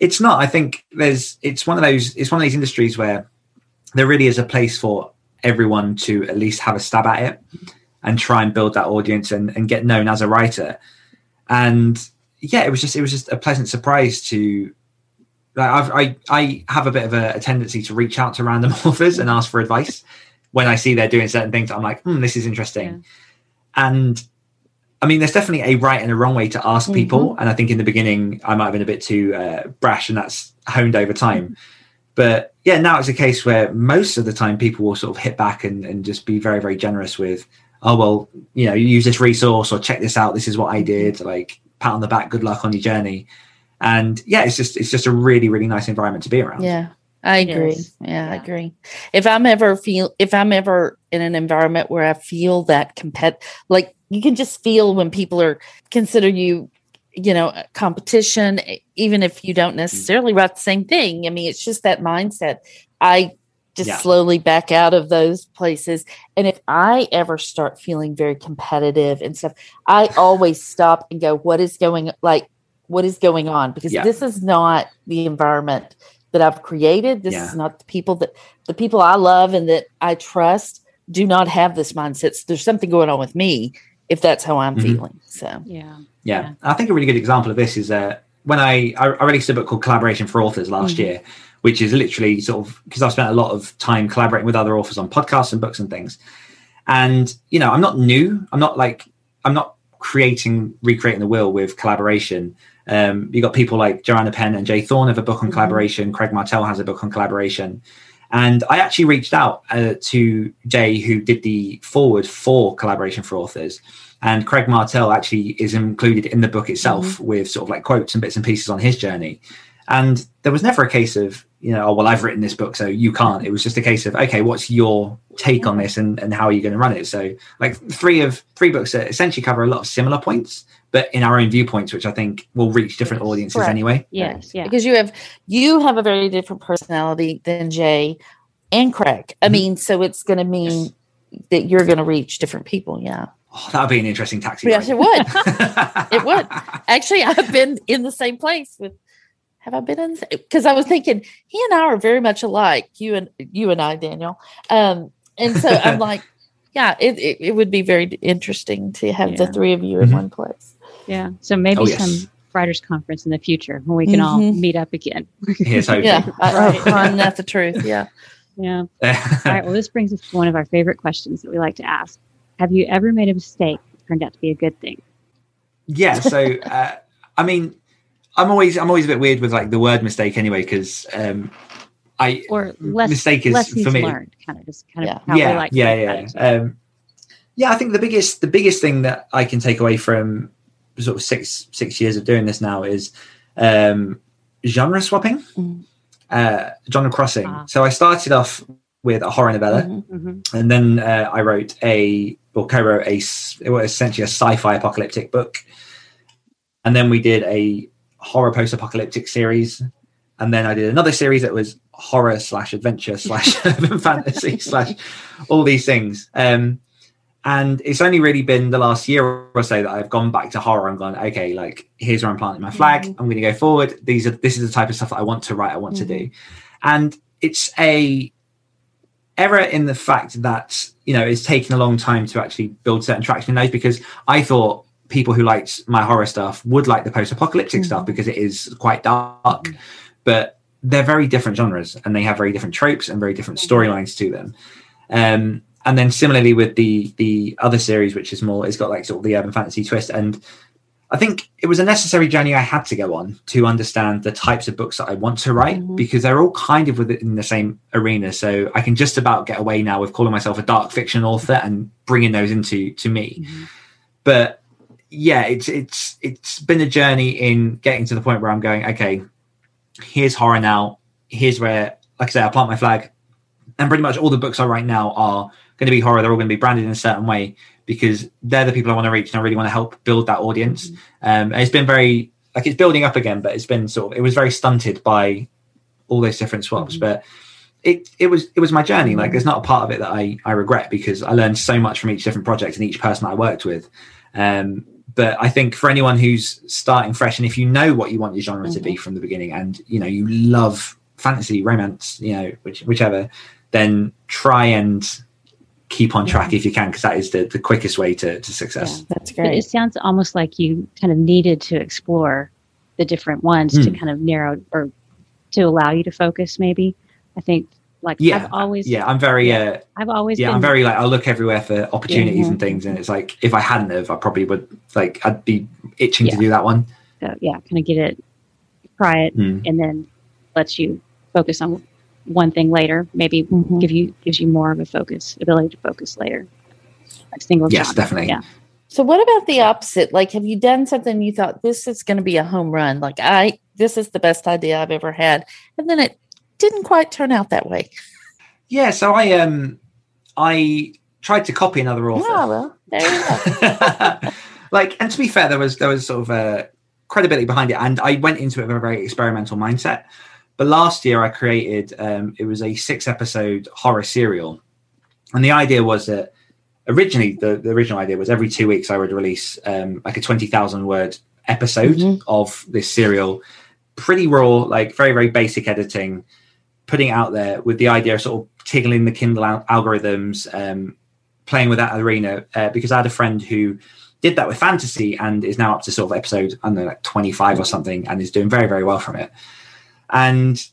it's not. I think there's, it's one of those, it's one of these industries where there really is a place for everyone to at least have a stab at it and try and build that audience and, and get known as a writer. And yeah, it was just, it was just a pleasant surprise to like I've, i I have a bit of a, a, tendency to reach out to random authors and ask for advice when I see they're doing certain things. I'm like, hmm, this is interesting. Yeah. And I mean, there's definitely a right and a wrong way to ask mm-hmm. people. And I think in the beginning, I might have been a bit too uh, brash, and that's honed over time. Mm-hmm. But yeah, now it's a case where most of the time people will sort of hit back and, and just be very, very generous with, oh, well, you know, you use this resource or check this out. This is what I did. Mm-hmm. Like, pat on the back, good luck on your journey and yeah it's just it's just a really really nice environment to be around yeah i agree. yeah, yeah, i agree. If i'm ever feel if i'm ever in an environment where i feel that compet like you can just feel when people are consider you you know competition even if you don't mm. necessarily write the same thing. I mean it's just that mindset. I just yeah. slowly back out of those places. And if I ever start feeling very competitive and stuff, I always stop and go, what is going like what is going on? Because yeah. this is not the environment that I've created. This yeah. is not the people that the people I love and that I trust do not have this mindset. So there's something going on with me if that's how I'm mm-hmm. feeling. So yeah. yeah. yeah, I think a really good example of this is uh, when I I released a book called Collaboration for Authors last mm-hmm. year, which is literally sort of because I've spent a lot of time collaborating with other authors on podcasts and books and things. And you know, I'm not new. I'm not like I'm not creating recreating the wheel with collaboration um, you got people like Joanna Penn and J. Thorn have a book on mm-hmm. collaboration. Craig Martelle has a book on collaboration. And I actually reached out uh, to Jay, who did the forward for collaboration for authors. And Craig Martelle actually is included in the book itself mm-hmm. with sort of like quotes and bits and pieces on his journey. And there was never a case of you know, oh well, I've written this book, so you can't. It was just a case of okay, what's your take on this, and and how are you going to run it? So like three of three books that essentially cover a lot of similar points, but in our own viewpoints, which I think will reach different audiences Right. anyway. Yes, yeah. because you have you have a very different personality than Jay and Craig. I Mhm. mean, so it's going to mean that you're going to reach different people. Yeah, Oh, that would be an interesting taxi. yes, ride. it would. It would. Actually, I've been in the same place with. Have I been in? Because I was thinking he and I are very much alike. You and you and I, Daniel. Um, and so I'm like, yeah, it, it, it would be very interesting to have the three of you in Mhm. one place. Yeah. So maybe Oh, yes. some writers conference in the future when we can all Mhm. meet up again. Here's hoping. Yeah, I, Right. I'm the truth. Yeah. Yeah. All right. Well, this brings us to one of our favorite questions that we like to ask. Have you ever made a mistake that turned out to be a good thing? yeah so uh, i mean i'm always i'm always a bit weird with like the word mistake anyway because um i Or less mistake is lessons for me learned, kind of just kind Yeah. of how yeah like to yeah yeah um yeah i think the biggest the biggest thing that i can take away from sort of six six years of doing this now is um genre swapping Mm. uh genre crossing Ah. so i started off with a horror novella Mhm. Mhm. and then uh, I wrote a or co-wrote a s- it was essentially a sci-fi apocalyptic book, and then we did a horror post-apocalyptic series, and then I did another series that was horror slash adventure slash urban fantasy slash all these things. Um, and it's only really been the last year or so that I've gone back to horror and gone, okay, like here's where I'm planting my flag. Mhm. I'm going to go forward. These are this is the type of stuff that I want to write. I want to do, and it's a error in the fact that you know it's taken a long time to actually build certain traction in those because I thought people who liked my horror stuff would like the post-apocalyptic stuff Mhm. because it is quite dark, but they're very different genres and they have very different tropes and very different storylines to them. Um, and then similarly with the the other series, which is more, it's got like sort of the urban fantasy twist. And I think it was a necessary journey I had to go on to understand the types of books that I want to write Mhm. because they're all kind of within the same arena. So I can just about get away now with calling myself a dark fiction author and bringing those into to me. Mhm. But yeah, it's it's it's been a journey in getting to the point where I'm going, okay, here's horror now. Here's where, like I say, I plant my flag, and pretty much all the books I write now are going to be horror. They're all going to be branded in a certain way because they're the people I want to reach, and I really want to help build that audience. Um, and it's been very like it's building up again, but it's been sort of it was very stunted by all those different swaps, Mhm. but. It, it was it was my journey. Like there's not a part of it that I, I regret because I learned so much from each different project and each person I worked with. Um, but I think for anyone who's starting fresh, and if you know what you want your genre to be from the beginning, and you know you love fantasy, romance, you know which, whichever, then try and keep on track if you can, because that is the, the quickest way to, to success. That's But it sounds almost like you kind of needed to explore the different ones to Mm. kind of narrow or to allow you to focus. Maybe I think like Yeah, I've always Yeah, I'm very uh, I've always yeah, been I'm very like I'll look everywhere for opportunities Mhm. and things, and it's like if I hadn't have, I probably would like I'd be itching to do that one. uh, yeah kind of get it try it Mm. and then lets you focus on one thing later. Maybe Mhm. give you gives you more of a focus ability to focus later. Like single Yes, genre. definitely. Yeah. So what about the opposite? Like have you done something you thought this is going to be a home run? Like I this is the best idea I've ever had. And then it didn't quite turn out that way. Yeah, so I um I tried to copy another author. Yeah, well, there you go. like, and to be fair, there was there was sort of a credibility behind it, and I went into it with a very experimental mindset. But last year, I created um, it was a six episode horror serial, and the idea was that originally the, the original idea was every two weeks I would release um, like a twenty thousand word episode Mhm. of this serial, pretty raw, like very very basic editing, putting it out there with the idea of sort of tickling the Kindle al- algorithms, um, playing with that arena. Uh, because I had a friend who did that with fantasy and is now up to sort of episode I don't know like twenty five or something, and is doing very very well from it. And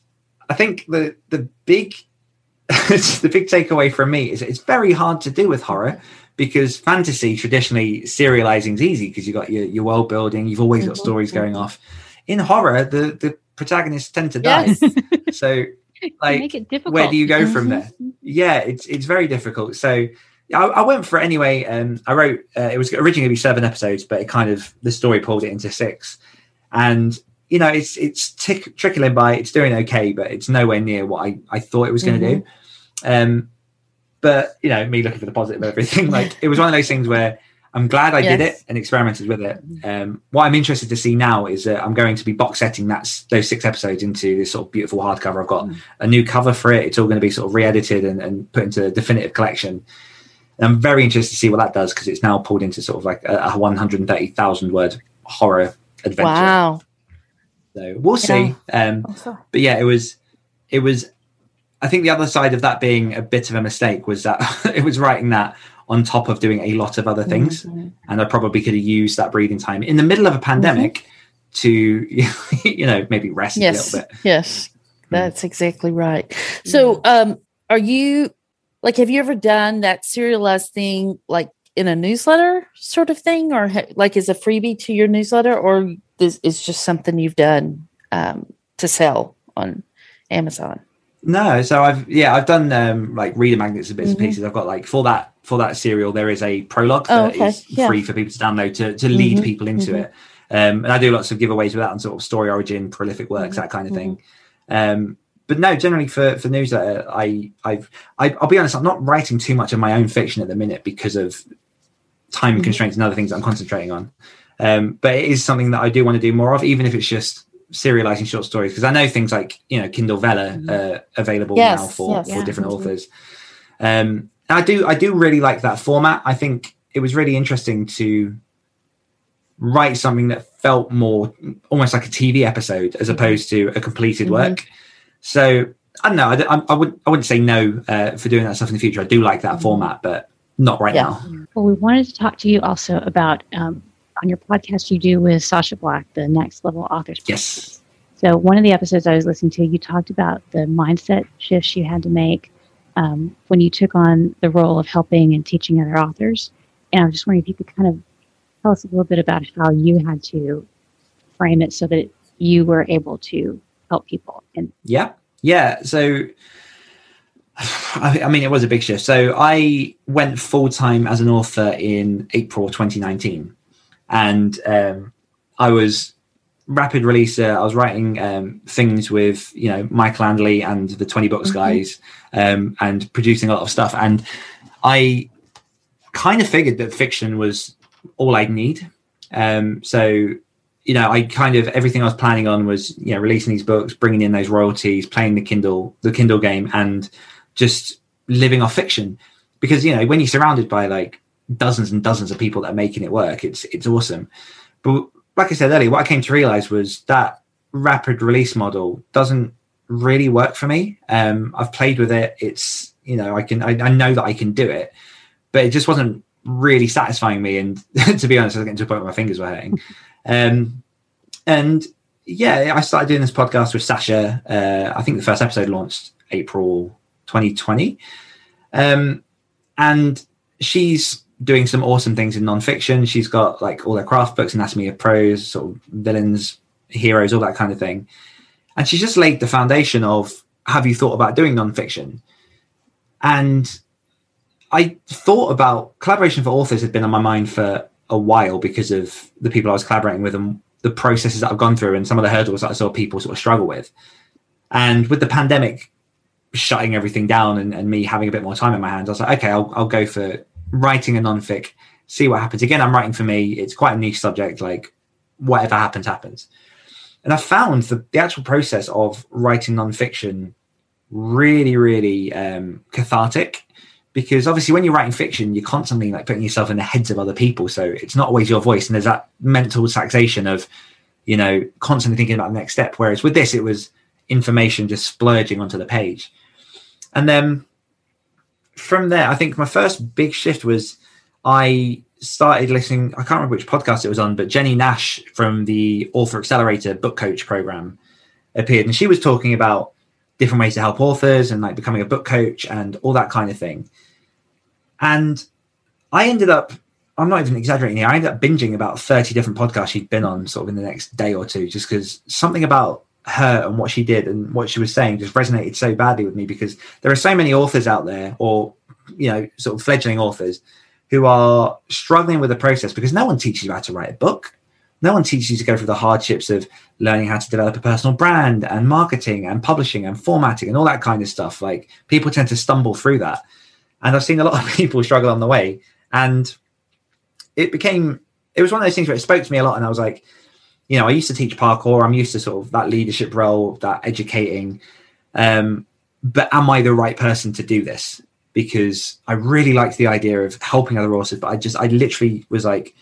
I think the the big the big takeaway from me is it's very hard to do with horror because fantasy traditionally serializing is easy because you've got your, your world building, you've always got Mhm, stories going off. In horror, the the protagonists tend to die. Yes. So like make it difficult. where do you go from there? Yeah, it's it's very difficult. So I, I went for it anyway. Um, I wrote uh, it was originally be seven episodes, but it kind of the story pulled it into six. And you know, it's it's tick, trickling by. It's doing okay, but it's nowhere near what I, I thought it was going to mm-hmm. do. Um, but you know, me looking for the positive of everything, like it was one of those things where I'm glad I yes. did it and experimented with it. Um, what I'm interested to see now is that I'm going to be box setting that those six episodes into this sort of beautiful hardcover. I've got mm. a new cover for it. It's all going to be sort of re-edited and, and put into a definitive collection. And I'm very interested to see what that does because it's now pulled into sort of like a, a 130,000 word horror adventure. Wow. So we'll see. Yeah. Um, but yeah, it was, it was. I think the other side of that being a bit of a mistake was that it was writing that on top of doing a lot of other things. Mm-hmm. And I probably could have used that breathing time in the middle of a pandemic mm-hmm. to, you know, maybe rest yes. a little bit. Yes, that's mm. exactly right. So, um, are you like, have you ever done that serialized thing like in a newsletter sort of thing, or ha- like as a freebie to your newsletter, or this is just something you've done um, to sell on Amazon? No, so I've yeah I've done um, like reader magnets and bits mm-hmm. and pieces. I've got like for that for that serial there is a prologue oh, that okay. is yeah. free for people to download to to lead mm-hmm. people into mm-hmm. it. Um, and I do lots of giveaways with that and sort of StoryOrigin, prolific works, that kind of thing. Mm-hmm. Um, but no, generally for for newsletter, I I've I, i will be honest, I'm not writing too much of my own fiction at the minute because of time mm-hmm. constraints and other things I'm concentrating on. Um, but it is something that I do want to do more of, even if it's just serializing short stories because I know things like you know Kindle Vella mm-hmm. uh, available yes, now for yes, for yeah. different authors. Um, I do I do really like that format. I think it was really interesting to write something that felt more almost like a TV episode as mm-hmm. opposed to a completed mm-hmm. work. So I don't know. I, I, wouldn't I wouldn't say no uh, for doing that stuff in the future. I do like that mm-hmm. format, but not right yeah. now. Well, we wanted to talk to you also about um, on your podcast you do with Sacha Black, the Next Level Authors. Yes. So one of the episodes I was listening to, you talked about the mindset shifts you had to make um, when you took on the role of helping and teaching other authors. And I was just wondering if you could kind of tell us a little bit about how you had to frame it so that you were able to help people. And yeah, yeah. So I mean, it was a big shift. So I went full time as an author in April 2019 and um, I was rapid releaser. I was writing um, things with you know Michael Anderle and the Twenty Books mm-hmm. guys, um, and producing a lot of stuff. And I kind of figured that fiction was all I'd need. Um, so you know, I kind of everything I was planning on was you know releasing these books, bringing in those royalties, playing the Kindle the Kindle game, and just living off fiction. Because you know when you're surrounded by like dozens and dozens of people that are making it work. It's it's awesome. But like I said earlier, what I came to realize was that rapid release model doesn't really work for me. Um, I've played with it. It's you know I can I, I, know that I can do it, but it just wasn't really satisfying me. And to be honest, I was getting to a point where my fingers were hurting. Um, and yeah, I started doing this podcast with Sacha. Uh, I think the first episode launched April 2020. Um, and she's doing some awesome things in nonfiction. She's got like all her craft books, Anatomy of Prose, sort of villains, heroes, all that kind of thing. And she's just laid the foundation of have you thought about doing nonfiction? And I thought about collaboration for authors had been on my mind for a while because of the people I was collaborating with and the processes that I've gone through and some of the hurdles that I saw people sort of struggle with. And with the pandemic shutting everything down and, and me having a bit more time in my hands, I was like, okay, I'll, I'll go for writing a nonfic, see what happens. Again, I'm writing for me. It's quite a niche subject. Like whatever happens, happens. And I found that the actual process of writing nonfiction really, really um, cathartic because obviously when you're writing fiction, you're constantly like putting yourself in the heads of other people. So it's not always your voice. And there's that mental taxation of, you know, constantly thinking about the next step. Whereas with this, it was information just splurging onto the page. And then from there, I think my first big shift was I started listening. I can't remember which podcast it was on, but Jennie Nash from the Author Accelerator Book Coach program appeared, and she was talking about different ways to help authors and like becoming a book coach and all that kind of thing. And I ended up, I'm not even exaggerating here, I ended up binging about 30 different podcasts she'd been on sort of in the next day or two, just because something about her and what she did and what she was saying just resonated so badly with me because there are so many authors out there or you know sort of fledgling authors who are struggling with the process because no one teaches you how to write a book no one teaches you to go through the hardships of learning how to develop a personal brand and marketing and publishing and formatting and all that kind of stuff. Like people tend to stumble through that. And I've seen a lot of people struggle on the way. And it became, it was one of those things where it spoke to me a lot. And I was like, you know, I used to teach parkour. I'm used to sort of that leadership role, that educating. Um, but am I the right person to do this? Because I really liked the idea of helping other authors, but I just, I literally was like,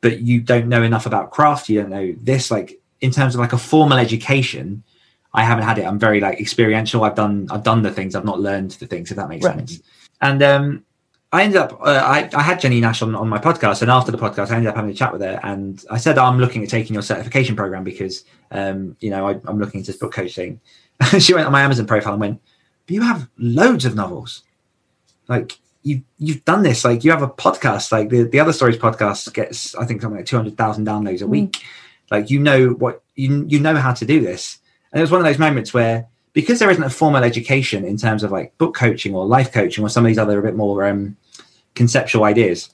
but you don't know enough about craft you don't know this like in terms of like a formal education i haven't had it i'm very like experiential i've done i've done the things i've not learned the things if that makes right. sense and um I ended up, uh, I, I had Jennie Nash on, on my podcast, and after the podcast, I ended up having a chat with her, and I said I'm looking at taking your certification program because, um, you know, I, am looking into this book coaching. she went on my Amazon profile and went, "But you have loads of novels. Like, you you've done this like you have a podcast like the, the other stories podcast gets i think something like 200000 downloads a hmm. week mm. like you know what you you know how to do this and it was one of those moments where because there isn't a formal education in terms of like book coaching or life coaching or some of these other a bit more um, conceptual ideas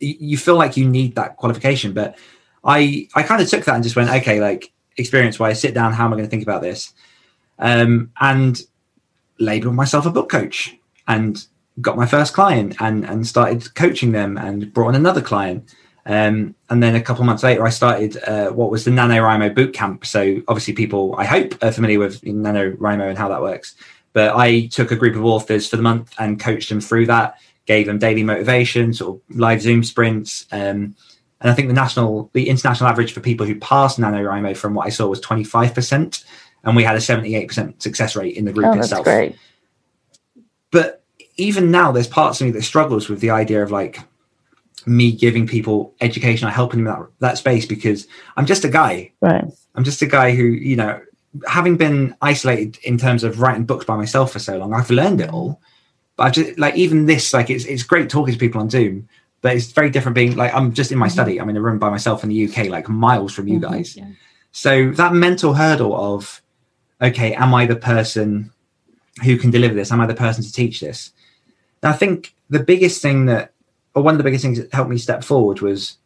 you, feel like you need that qualification but i i kind of took that and just went okay like experience wise sit down how am i going to think about this um, and label myself a book coach and got my first client and and started coaching them and brought on another client. Um, and then a couple months later, I started uh, what was the NaNoWriMo Bootcamp. So obviously, people I hope are familiar with NaNoWriMo and how that works. But I took a group of authors for the month and coached them through that. Gave them daily motivation, sort of live Zoom sprints. Um, and I think the national, the international average for people who passed NaNoWriMo from what I saw was 25%. And we had a 78% success rate in the group oh, itself. Great. But even now there's parts of me that struggles with the idea of like me giving people education or helping them that, that space because I'm just a guy. Right. I'm just a guy who, you know, having been isolated in terms of writing books by myself for so long, I've learned it all. But I just like even this, like it's it's great talking to people on Zoom, but it's very different being like I'm just in my mm-hmm. study. I'm in a room by myself in the UK, like miles from you mm-hmm, guys. Yeah. So that mental hurdle of, okay, am I the person who can deliver this? Am I the person to teach this? I think the biggest thing that, or one of the biggest things that helped me step forward was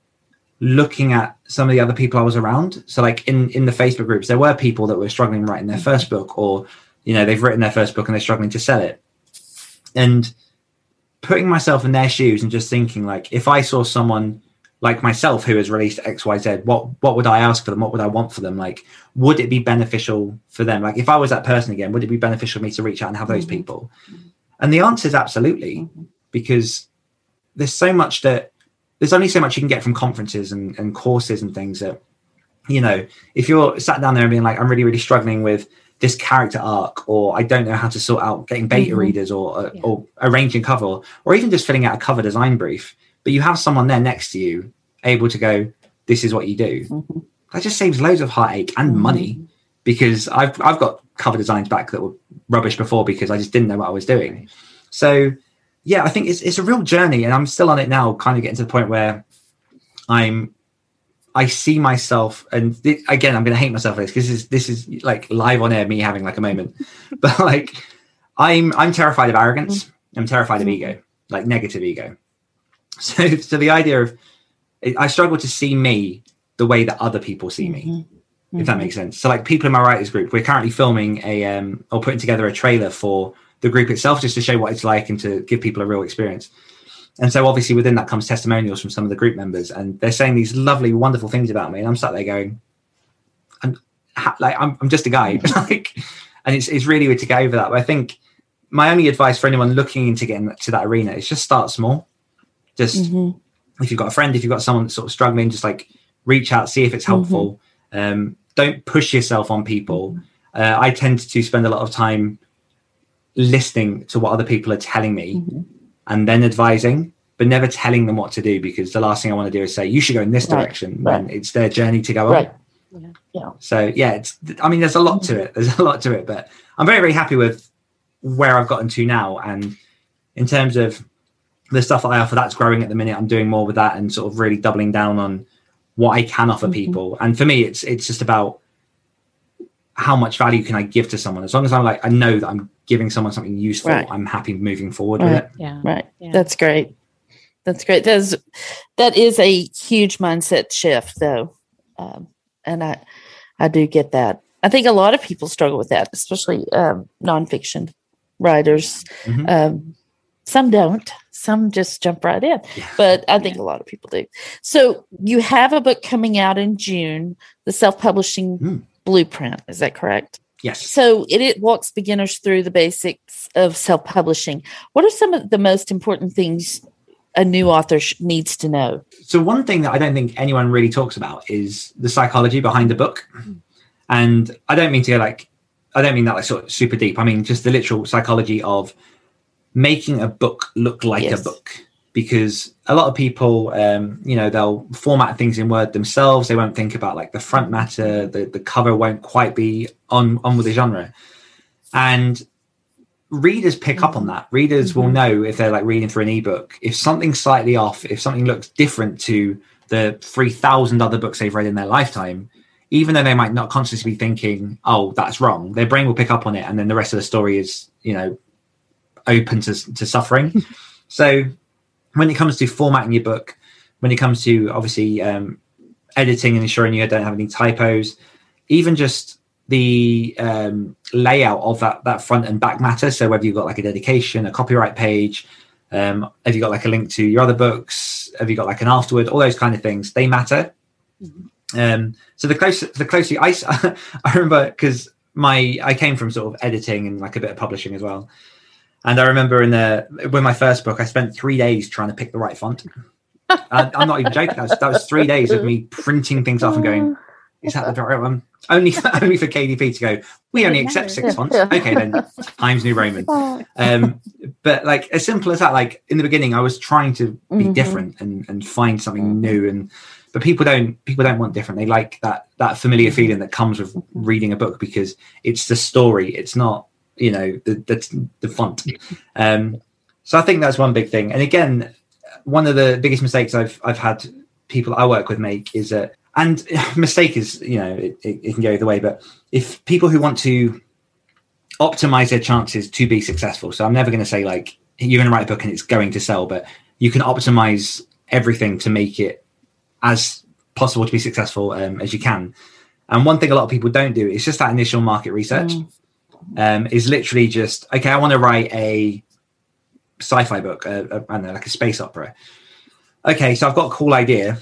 looking at some of the other people I was around. So, like in in the Facebook groups, there were people that were struggling writing their first book, or you know, they've written their first book and they're struggling to sell it. And putting myself in their shoes and just thinking, like, if I saw someone like myself who has released X, Y, Z, what what would I ask for them? What would I want for them? Like, would it be beneficial for them? Like, if I was that person again, would it be beneficial for me to reach out and have those mm-hmm. people? And the answer is absolutely, mm-hmm. because there's so much that there's only so much you can get from conferences and, and courses and things that, you know, if you're sat down there and being like, I'm really, really struggling with this character arc, or I don't know how to sort out getting beta mm-hmm. readers or uh, yeah. or arranging cover, or, even just filling out a cover design brief, but you have someone there next to you able to go, this is what you do. Mm-hmm. That just saves loads of heartache and money mm-hmm. because I've I've got cover designs back that were rubbish before because I just didn't know what I was doing. So yeah, I think it's it's a real journey, and I'm still on it now. Kind of getting to the point where I'm I see myself, and th- again, I'm going to hate myself for this because this is this is like live on air, me having like a moment. but like, I'm I'm terrified of arrogance. I'm terrified of ego, like negative ego. So, so the idea of I struggle to see me the way that other people see me. Mm-hmm mm-hmm. if that makes sense. So, like people in my writers group, we're currently filming a um, or putting together a trailer for the group itself, just to show what it's like and to give people a real experience. And so, obviously, within that comes testimonials from some of the group members, and they're saying these lovely, wonderful things about me, and I'm sat there going, "I'm like, I'm, I'm just a guy," like, and it's it's really weird to get over that. But I think my only advice for anyone looking into getting to that arena is just start small. Just mm-hmm. if you've got a friend, if you've got someone that's sort of struggling, just like reach out, see if it's helpful. Mm-hmm. Um, don't push yourself on people. Uh, I tend to spend a lot of time listening to what other people are telling me mm-hmm. and then advising, but never telling them what to do because the last thing I want to do is say you should go in this right. direction right. when it's their journey to go right. on. Yeah. So yeah, it's. I mean, there's a lot to it. There's a lot to it, but I'm very very happy with where I've gotten to now, and in terms of the stuff that I offer, that's growing at the minute. I'm doing more with that and sort of really doubling down on what I can offer mm-hmm. people. And for me, it's it's just about how much value can I give to someone. As long as I'm like I know that I'm giving someone something useful, right. I'm happy moving forward right. with it. Yeah, right. Yeah. That's great. That's great. That's that is a huge mindset shift, though, um, and I I do get that. I think a lot of people struggle with that, especially um, nonfiction writers. Mm-hmm. Um, some don't. Some just jump right in, but I think yeah. a lot of people do. So you have a book coming out in June, the self-publishing mm. blueprint. Is that correct? Yes. So it, it walks beginners through the basics of self-publishing. What are some of the most important things a new author sh- needs to know? So one thing that I don't think anyone really talks about is the psychology behind the book. And I don't mean to go like, I don't mean that like sort of super deep. I mean just the literal psychology of making a book look like yes. a book. Because a lot of people, um, you know, they'll format things in Word themselves. They won't think about like the front matter. The the cover won't quite be on on with the genre. And readers pick up on that. Readers mm-hmm. will know if they're like reading through an ebook, if something's slightly off, if something looks different to the 3,000 other books they've read in their lifetime, even though they might not consciously be thinking, oh, that's wrong, their brain will pick up on it. And then the rest of the story is, you know, open to, to suffering. so when it comes to formatting your book, when it comes to obviously um, editing and ensuring you don't have any typos, even just the um, layout of that that front and back matter. So whether you've got like a dedication, a copyright page, um, have you got like a link to your other books, have you got like an afterward, all those kind of things, they matter. Mm-hmm. Um, so the closer the closer I I remember because my I came from sort of editing and like a bit of publishing as well. And I remember in the with my first book, I spent three days trying to pick the right font. I, am not even joking. That was, that was, three days of me printing things off and going, "Is that the right one?" only only for KDP to go. We only accept six fonts. Okay, then Times New Roman. Oh. Um, but like as simple as that. Like in the beginning, I was trying to be mm-hmm. different and and find something mm-hmm. new. And but people don't people don't want different. They like that that familiar feeling that comes with reading a book because it's the story. It's not you know the the, the font. Um, so I think that's one big thing. And again, one of the biggest mistakes I've I've had people I work with make is that and mistake is you know it, it, it, can go either way but if people who want to optimize their chances to be successful so i'm never going to say like you're going to write a book and it's going to sell but you can optimize everything to make it as possible to be successful um, as you can and one thing a lot of people don't do is just that initial market research mm. Um, is literally just okay i want to write a sci-fi book uh, don't know like a space opera okay so i've got a cool idea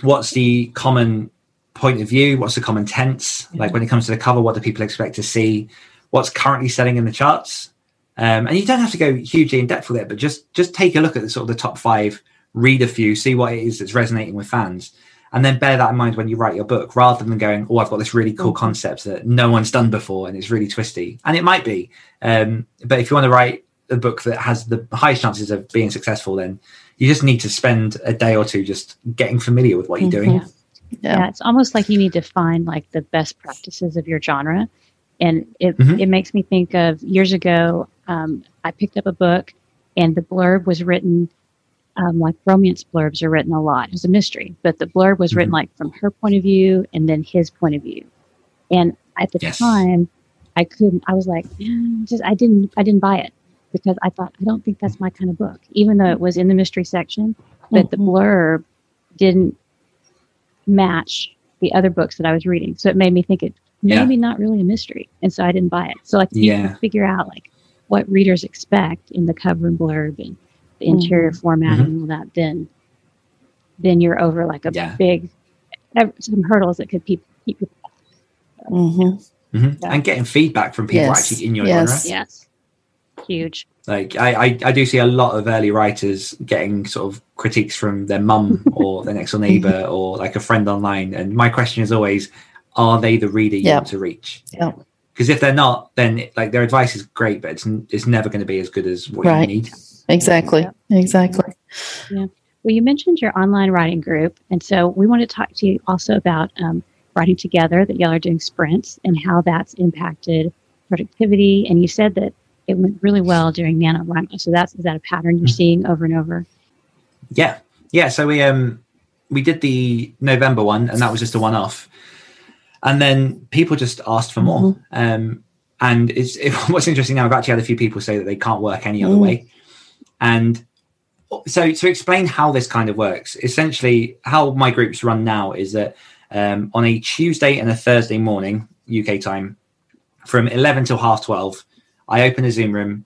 what's the common point of view? What's the common tense? Yeah. Like when it comes to the cover, what do people expect to see? What's currently selling in the charts? Um, and you don't have to go hugely in depth with it, but just just take a look at the sort of the top five, read a few, see what it is that's resonating with fans, and then bear that in mind when you write your book, rather than going, "Oh, I've got this really cool mm-hmm. concept that no one's done before and it's really twisty," and it might be. Um, but if you want to write a book that has the highest chances of being successful, then you just need to spend a day or two just getting familiar with what you're doing. Mm-hmm. Yeah. yeah. it's almost like you need to find like the best practices of your genre. And it, mm-hmm. it makes me think of years ago, um, I picked up a book and the blurb was written um, like romance blurbs are written a lot. It was a mystery, but the blurb was mm-hmm. written like from her point of view and then his point of view. And at the yes. time, I couldn't. I was like, just I didn't. I didn't buy it because I thought, I don't think that's my kind of book, even though it was in the mystery section, but mm-hmm. the blurb didn't match the other books that I was reading. So it made me think it maybe yeah. not really a mystery. And so I didn't buy it. So like you can figure out like what readers expect in the cover and blurb and the mm-hmm. interior formatting mm-hmm. and all that, then then you're over like a yeah. big some hurdles that could keep keep you. Mm-hmm. Mm-hmm. And getting feedback from people yes. actually in your yes. genre. Yes huge. Like I, I, I, do see a lot of early writers getting sort of critiques from their mum or their next door neighbor or like a friend online. And my question is always, are they the reader you want to reach? Yeah. Because if they're not, then like their advice is great, but it's it's never going to be as good as what right. you need. Exactly. Yeah. Exactly. Yeah. Well, you mentioned your online writing group, and so we want to talk to you also about um, writing together. That y'all are doing sprints and how that's impacted productivity. And you said that it went really well during NaNoWriMo. So that's is that a pattern you're seeing over and over? Yeah. Yeah. So we um we did the November one and that was just a one off. And then people just asked for more. Mm-hmm. Um and it's it, what's interesting now, I've actually had a few people say that they can't work any other mm. way. And so to explain how this kind of works, essentially how my groups run now is that um, on a Tuesday and a Thursday morning UK time, from eleven till half twelve, I open a Zoom room.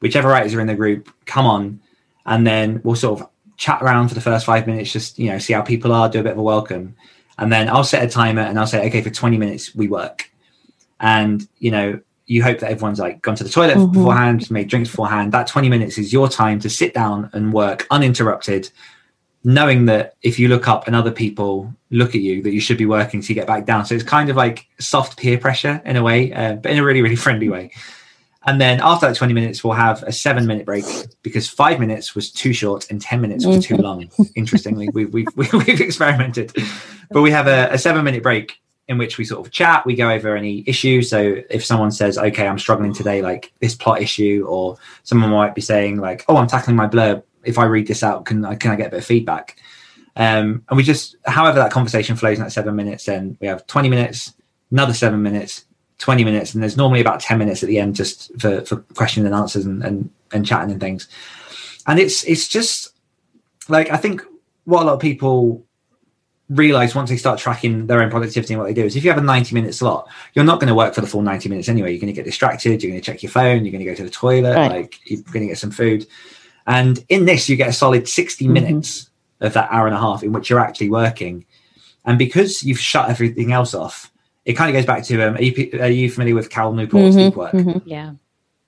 Whichever writers are in the group, come on, and then we'll sort of chat around for the first five minutes, just you know, see how people are, do a bit of a welcome, and then I'll set a timer and I'll say, okay, for twenty minutes we work, and you know, you hope that everyone's like gone to the toilet mm-hmm. beforehand, made drinks beforehand. That 20 minutes is your time to sit down and work uninterrupted, knowing that if you look up and other people look at you, that you should be working to get back down. So it's kind of like soft peer pressure in a way, uh, but in a really, really friendly way. And then after that 20 minutes, we'll have a seven minute break because five minutes was too short and 10 minutes was too mm-hmm. long. Interestingly, we've, we've, we've experimented, but we have a, a seven minute break in which we sort of chat. We go over any issues. So if someone says, "Okay, I'm struggling today," like this plot issue, or someone might be saying, like, "Oh, I'm tackling my blurb. If I read this out, can I can I get a bit of feedback?" Um, and we just, however, that conversation flows in that seven minutes. Then we have 20 minutes, another seven minutes, 20 minutes, and there's normally about 10 minutes at the end just for for questions and answers and and, and chatting and things. And it's it's just like I think what a lot of people realize once they start tracking their own productivity and what they do is if you have a 90 minute slot you're not going to work for the full 90 minutes anyway you're going to get distracted you're going to check your phone you're going to go to the toilet right. like you're going to get some food and in this you get a solid 60 mm-hmm. minutes of that hour and a half in which you're actually working and because you've shut everything else off it kind of goes back to um, are, you, are you familiar with Cal Newport's mm-hmm. deep work mm-hmm. yeah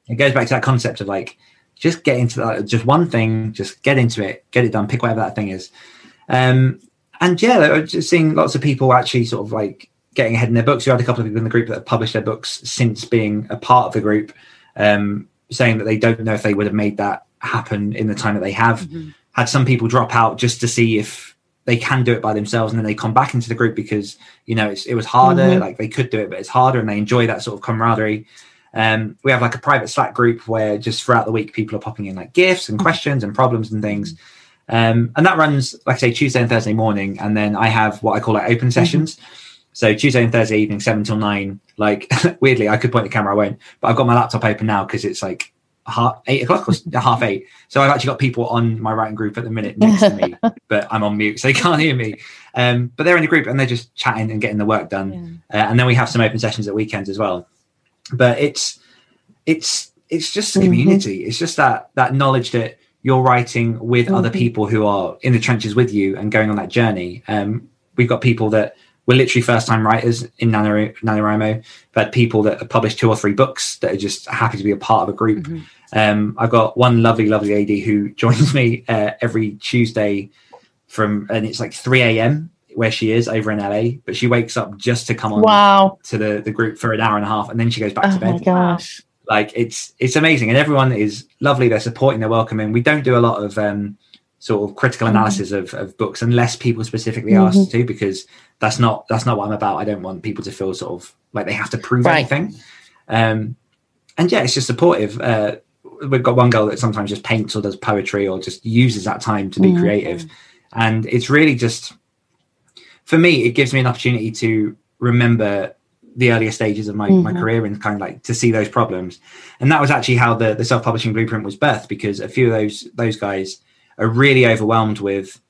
it goes back to that concept of like just get into that just one thing just get into it get it done pick whatever that thing is um, and yeah, just seeing lots of people actually sort of like getting ahead in their books. You had a couple of people in the group that have published their books since being a part of the group, um, saying that they don't know if they would have made that happen in the time that they have. Mm-hmm. Had some people drop out just to see if they can do it by themselves, and then they come back into the group because you know it was harder. Mm-hmm. Like they could do it, but it's harder, and they enjoy that sort of camaraderie. Um, we have like a private Slack group where just throughout the week people are popping in like gifts and mm-hmm. questions and problems and things. Mm-hmm um, and that runs, like I say, Tuesday and Thursday morning. And then I have what I call like open mm-hmm. sessions. So Tuesday and Thursday evening, seven till nine. Like weirdly, I could point the camera, I won't, but I've got my laptop open now because it's like half eight o'clock or half eight. So I've actually got people on my writing group at the minute next to me, but I'm on mute, so they can't hear me. Um, but they're in the group and they're just chatting and getting the work done. Yeah. Uh, and then we have some open sessions at weekends as well. But it's it's it's just mm-hmm. community. Mm-hmm. It's just that that knowledge that you're writing with mm-hmm. other people who are in the trenches with you and going on that journey. Um, we've got people that were literally first time writers in NaNoWriMo, but people that have published two or three books that are just happy to be a part of a group. Mm-hmm. Um, I've got one lovely, lovely AD who joins me uh, every Tuesday from, and it's like 3 a.m. where she is over in LA, but she wakes up just to come on wow. to the, the group for an hour and a half and then she goes back oh to bed. Oh My gosh like it's it's amazing and everyone is lovely they're supporting they're welcoming we don't do a lot of um sort of critical mm-hmm. analysis mm-hmm. of, of books unless people specifically mm-hmm. ask to because that's not that's not what i'm about i don't want people to feel sort of like they have to prove right. anything um and yeah it's just supportive uh we've got one girl that sometimes just paints or does poetry or just uses that time to be mm-hmm. creative and it's really just for me it gives me an opportunity to remember the earlier stages of my, mm-hmm. my career and kind of like to see those problems. And that was actually how the, the self-publishing blueprint was birthed because a few of those those guys are really overwhelmed with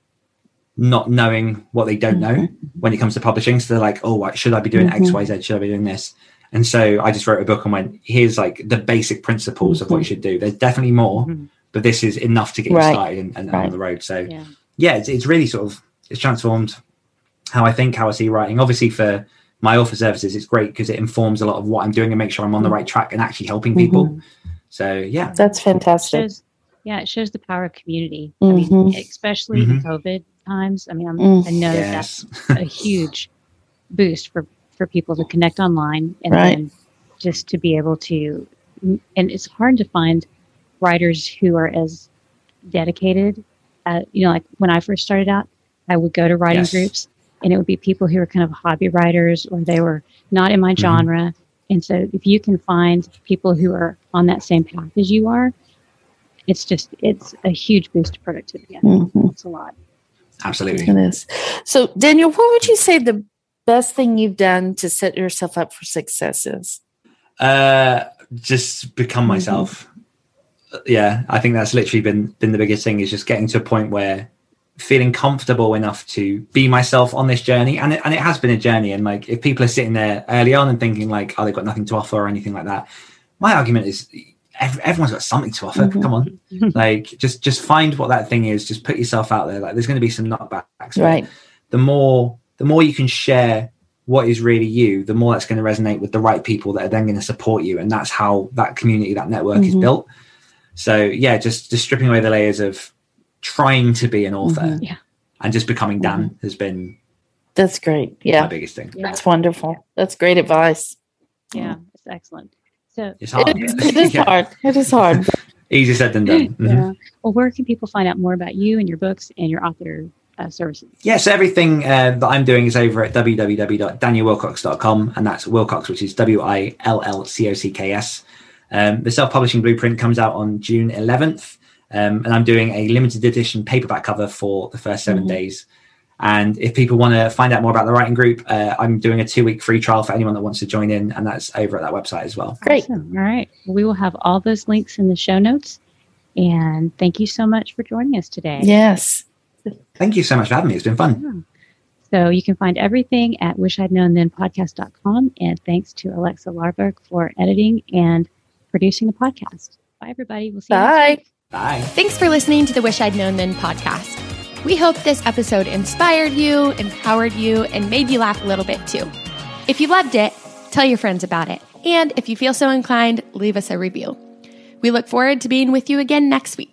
not knowing what they don't know mm-hmm. when it comes to publishing. So they're like, oh, what, should I be doing mm-hmm. X, Y, Z? Should I be doing this? And so I just wrote a book and went, here's like the basic principles of what you mm-hmm. should do. There's definitely more, mm-hmm. but this is enough to get right. you started and, and right. on the road. So yeah, yeah it's, it's really sort of, it's transformed how I think, how I see writing. Obviously for my author services, it's great because it informs a lot of what I'm doing and make sure I'm on the right track and actually helping people. Mm-hmm. So yeah, that's fantastic. It shows, yeah, it shows the power of community. Mm-hmm. I mean, mm-hmm. especially mm-hmm. in COVID times. I mean, i mm. know yes. that's a huge boost for for people to connect online and right. then just to be able to. And it's hard to find writers who are as dedicated. At, you know, like when I first started out, I would go to writing yes. groups and it would be people who were kind of hobby writers or they were not in my mm-hmm. genre. And so if you can find people who are on that same path as you are, it's just it's a huge boost to productivity. Mm-hmm. It's a lot. Absolutely. It is. So Daniel, what would you say the best thing you've done to set yourself up for success is? Uh, just become mm-hmm. myself. yeah, I think that's literally been been the biggest thing is just getting to a point where feeling comfortable enough to be myself on this journey and it, and it has been a journey and like if people are sitting there early on and thinking like oh they've got nothing to offer or anything like that my argument is everyone's got something to offer mm-hmm. come on like just just find what that thing is just put yourself out there like there's going to be some knockbacks right the more the more you can share what is really you the more that's going to resonate with the right people that are then going to support you and that's how that community that network mm-hmm. is built so yeah just just stripping away the layers of trying to be an author mm-hmm. yeah. and just becoming Dan mm-hmm. has been that's great. Yeah. My biggest thing. Yeah. That's wonderful. That's great advice. Yeah, it's excellent. So it's hard. it, it is yeah. hard. It is hard. Easier said than done. Mm-hmm. Yeah. Well, where can people find out more about you and your books and your author uh, services? Yes, yeah, so everything uh, that I'm doing is over at www.danielwillcocks.com, and that's Willcocks, which is W I L L C O C K S. Um, the self publishing blueprint comes out on June 11th. Um, and I'm doing a limited edition paperback cover for the first 7 mm-hmm. days. And if people want to find out more about the writing group, uh, I'm doing a two week free trial for anyone that wants to join in, and that's over at that website as well. Great. Awesome. All right. we will have all those links in the show notes. And thank you so much for joining us today. Yes. Thank you so much for having me. It's been fun. Yeah. So you can find everything at wishidknownthenpodcast.com. And thanks to Alexa Larberg for editing and producing the podcast. Bye, everybody. We'll see Bye. you next week. Bye. Thanks for listening to the Wish I'd Known Then podcast. We hope this episode inspired you, empowered you, and made you laugh a little bit too. If you loved it, tell your friends about it. And if you feel so inclined, leave us a review. We look forward to being with you again next week.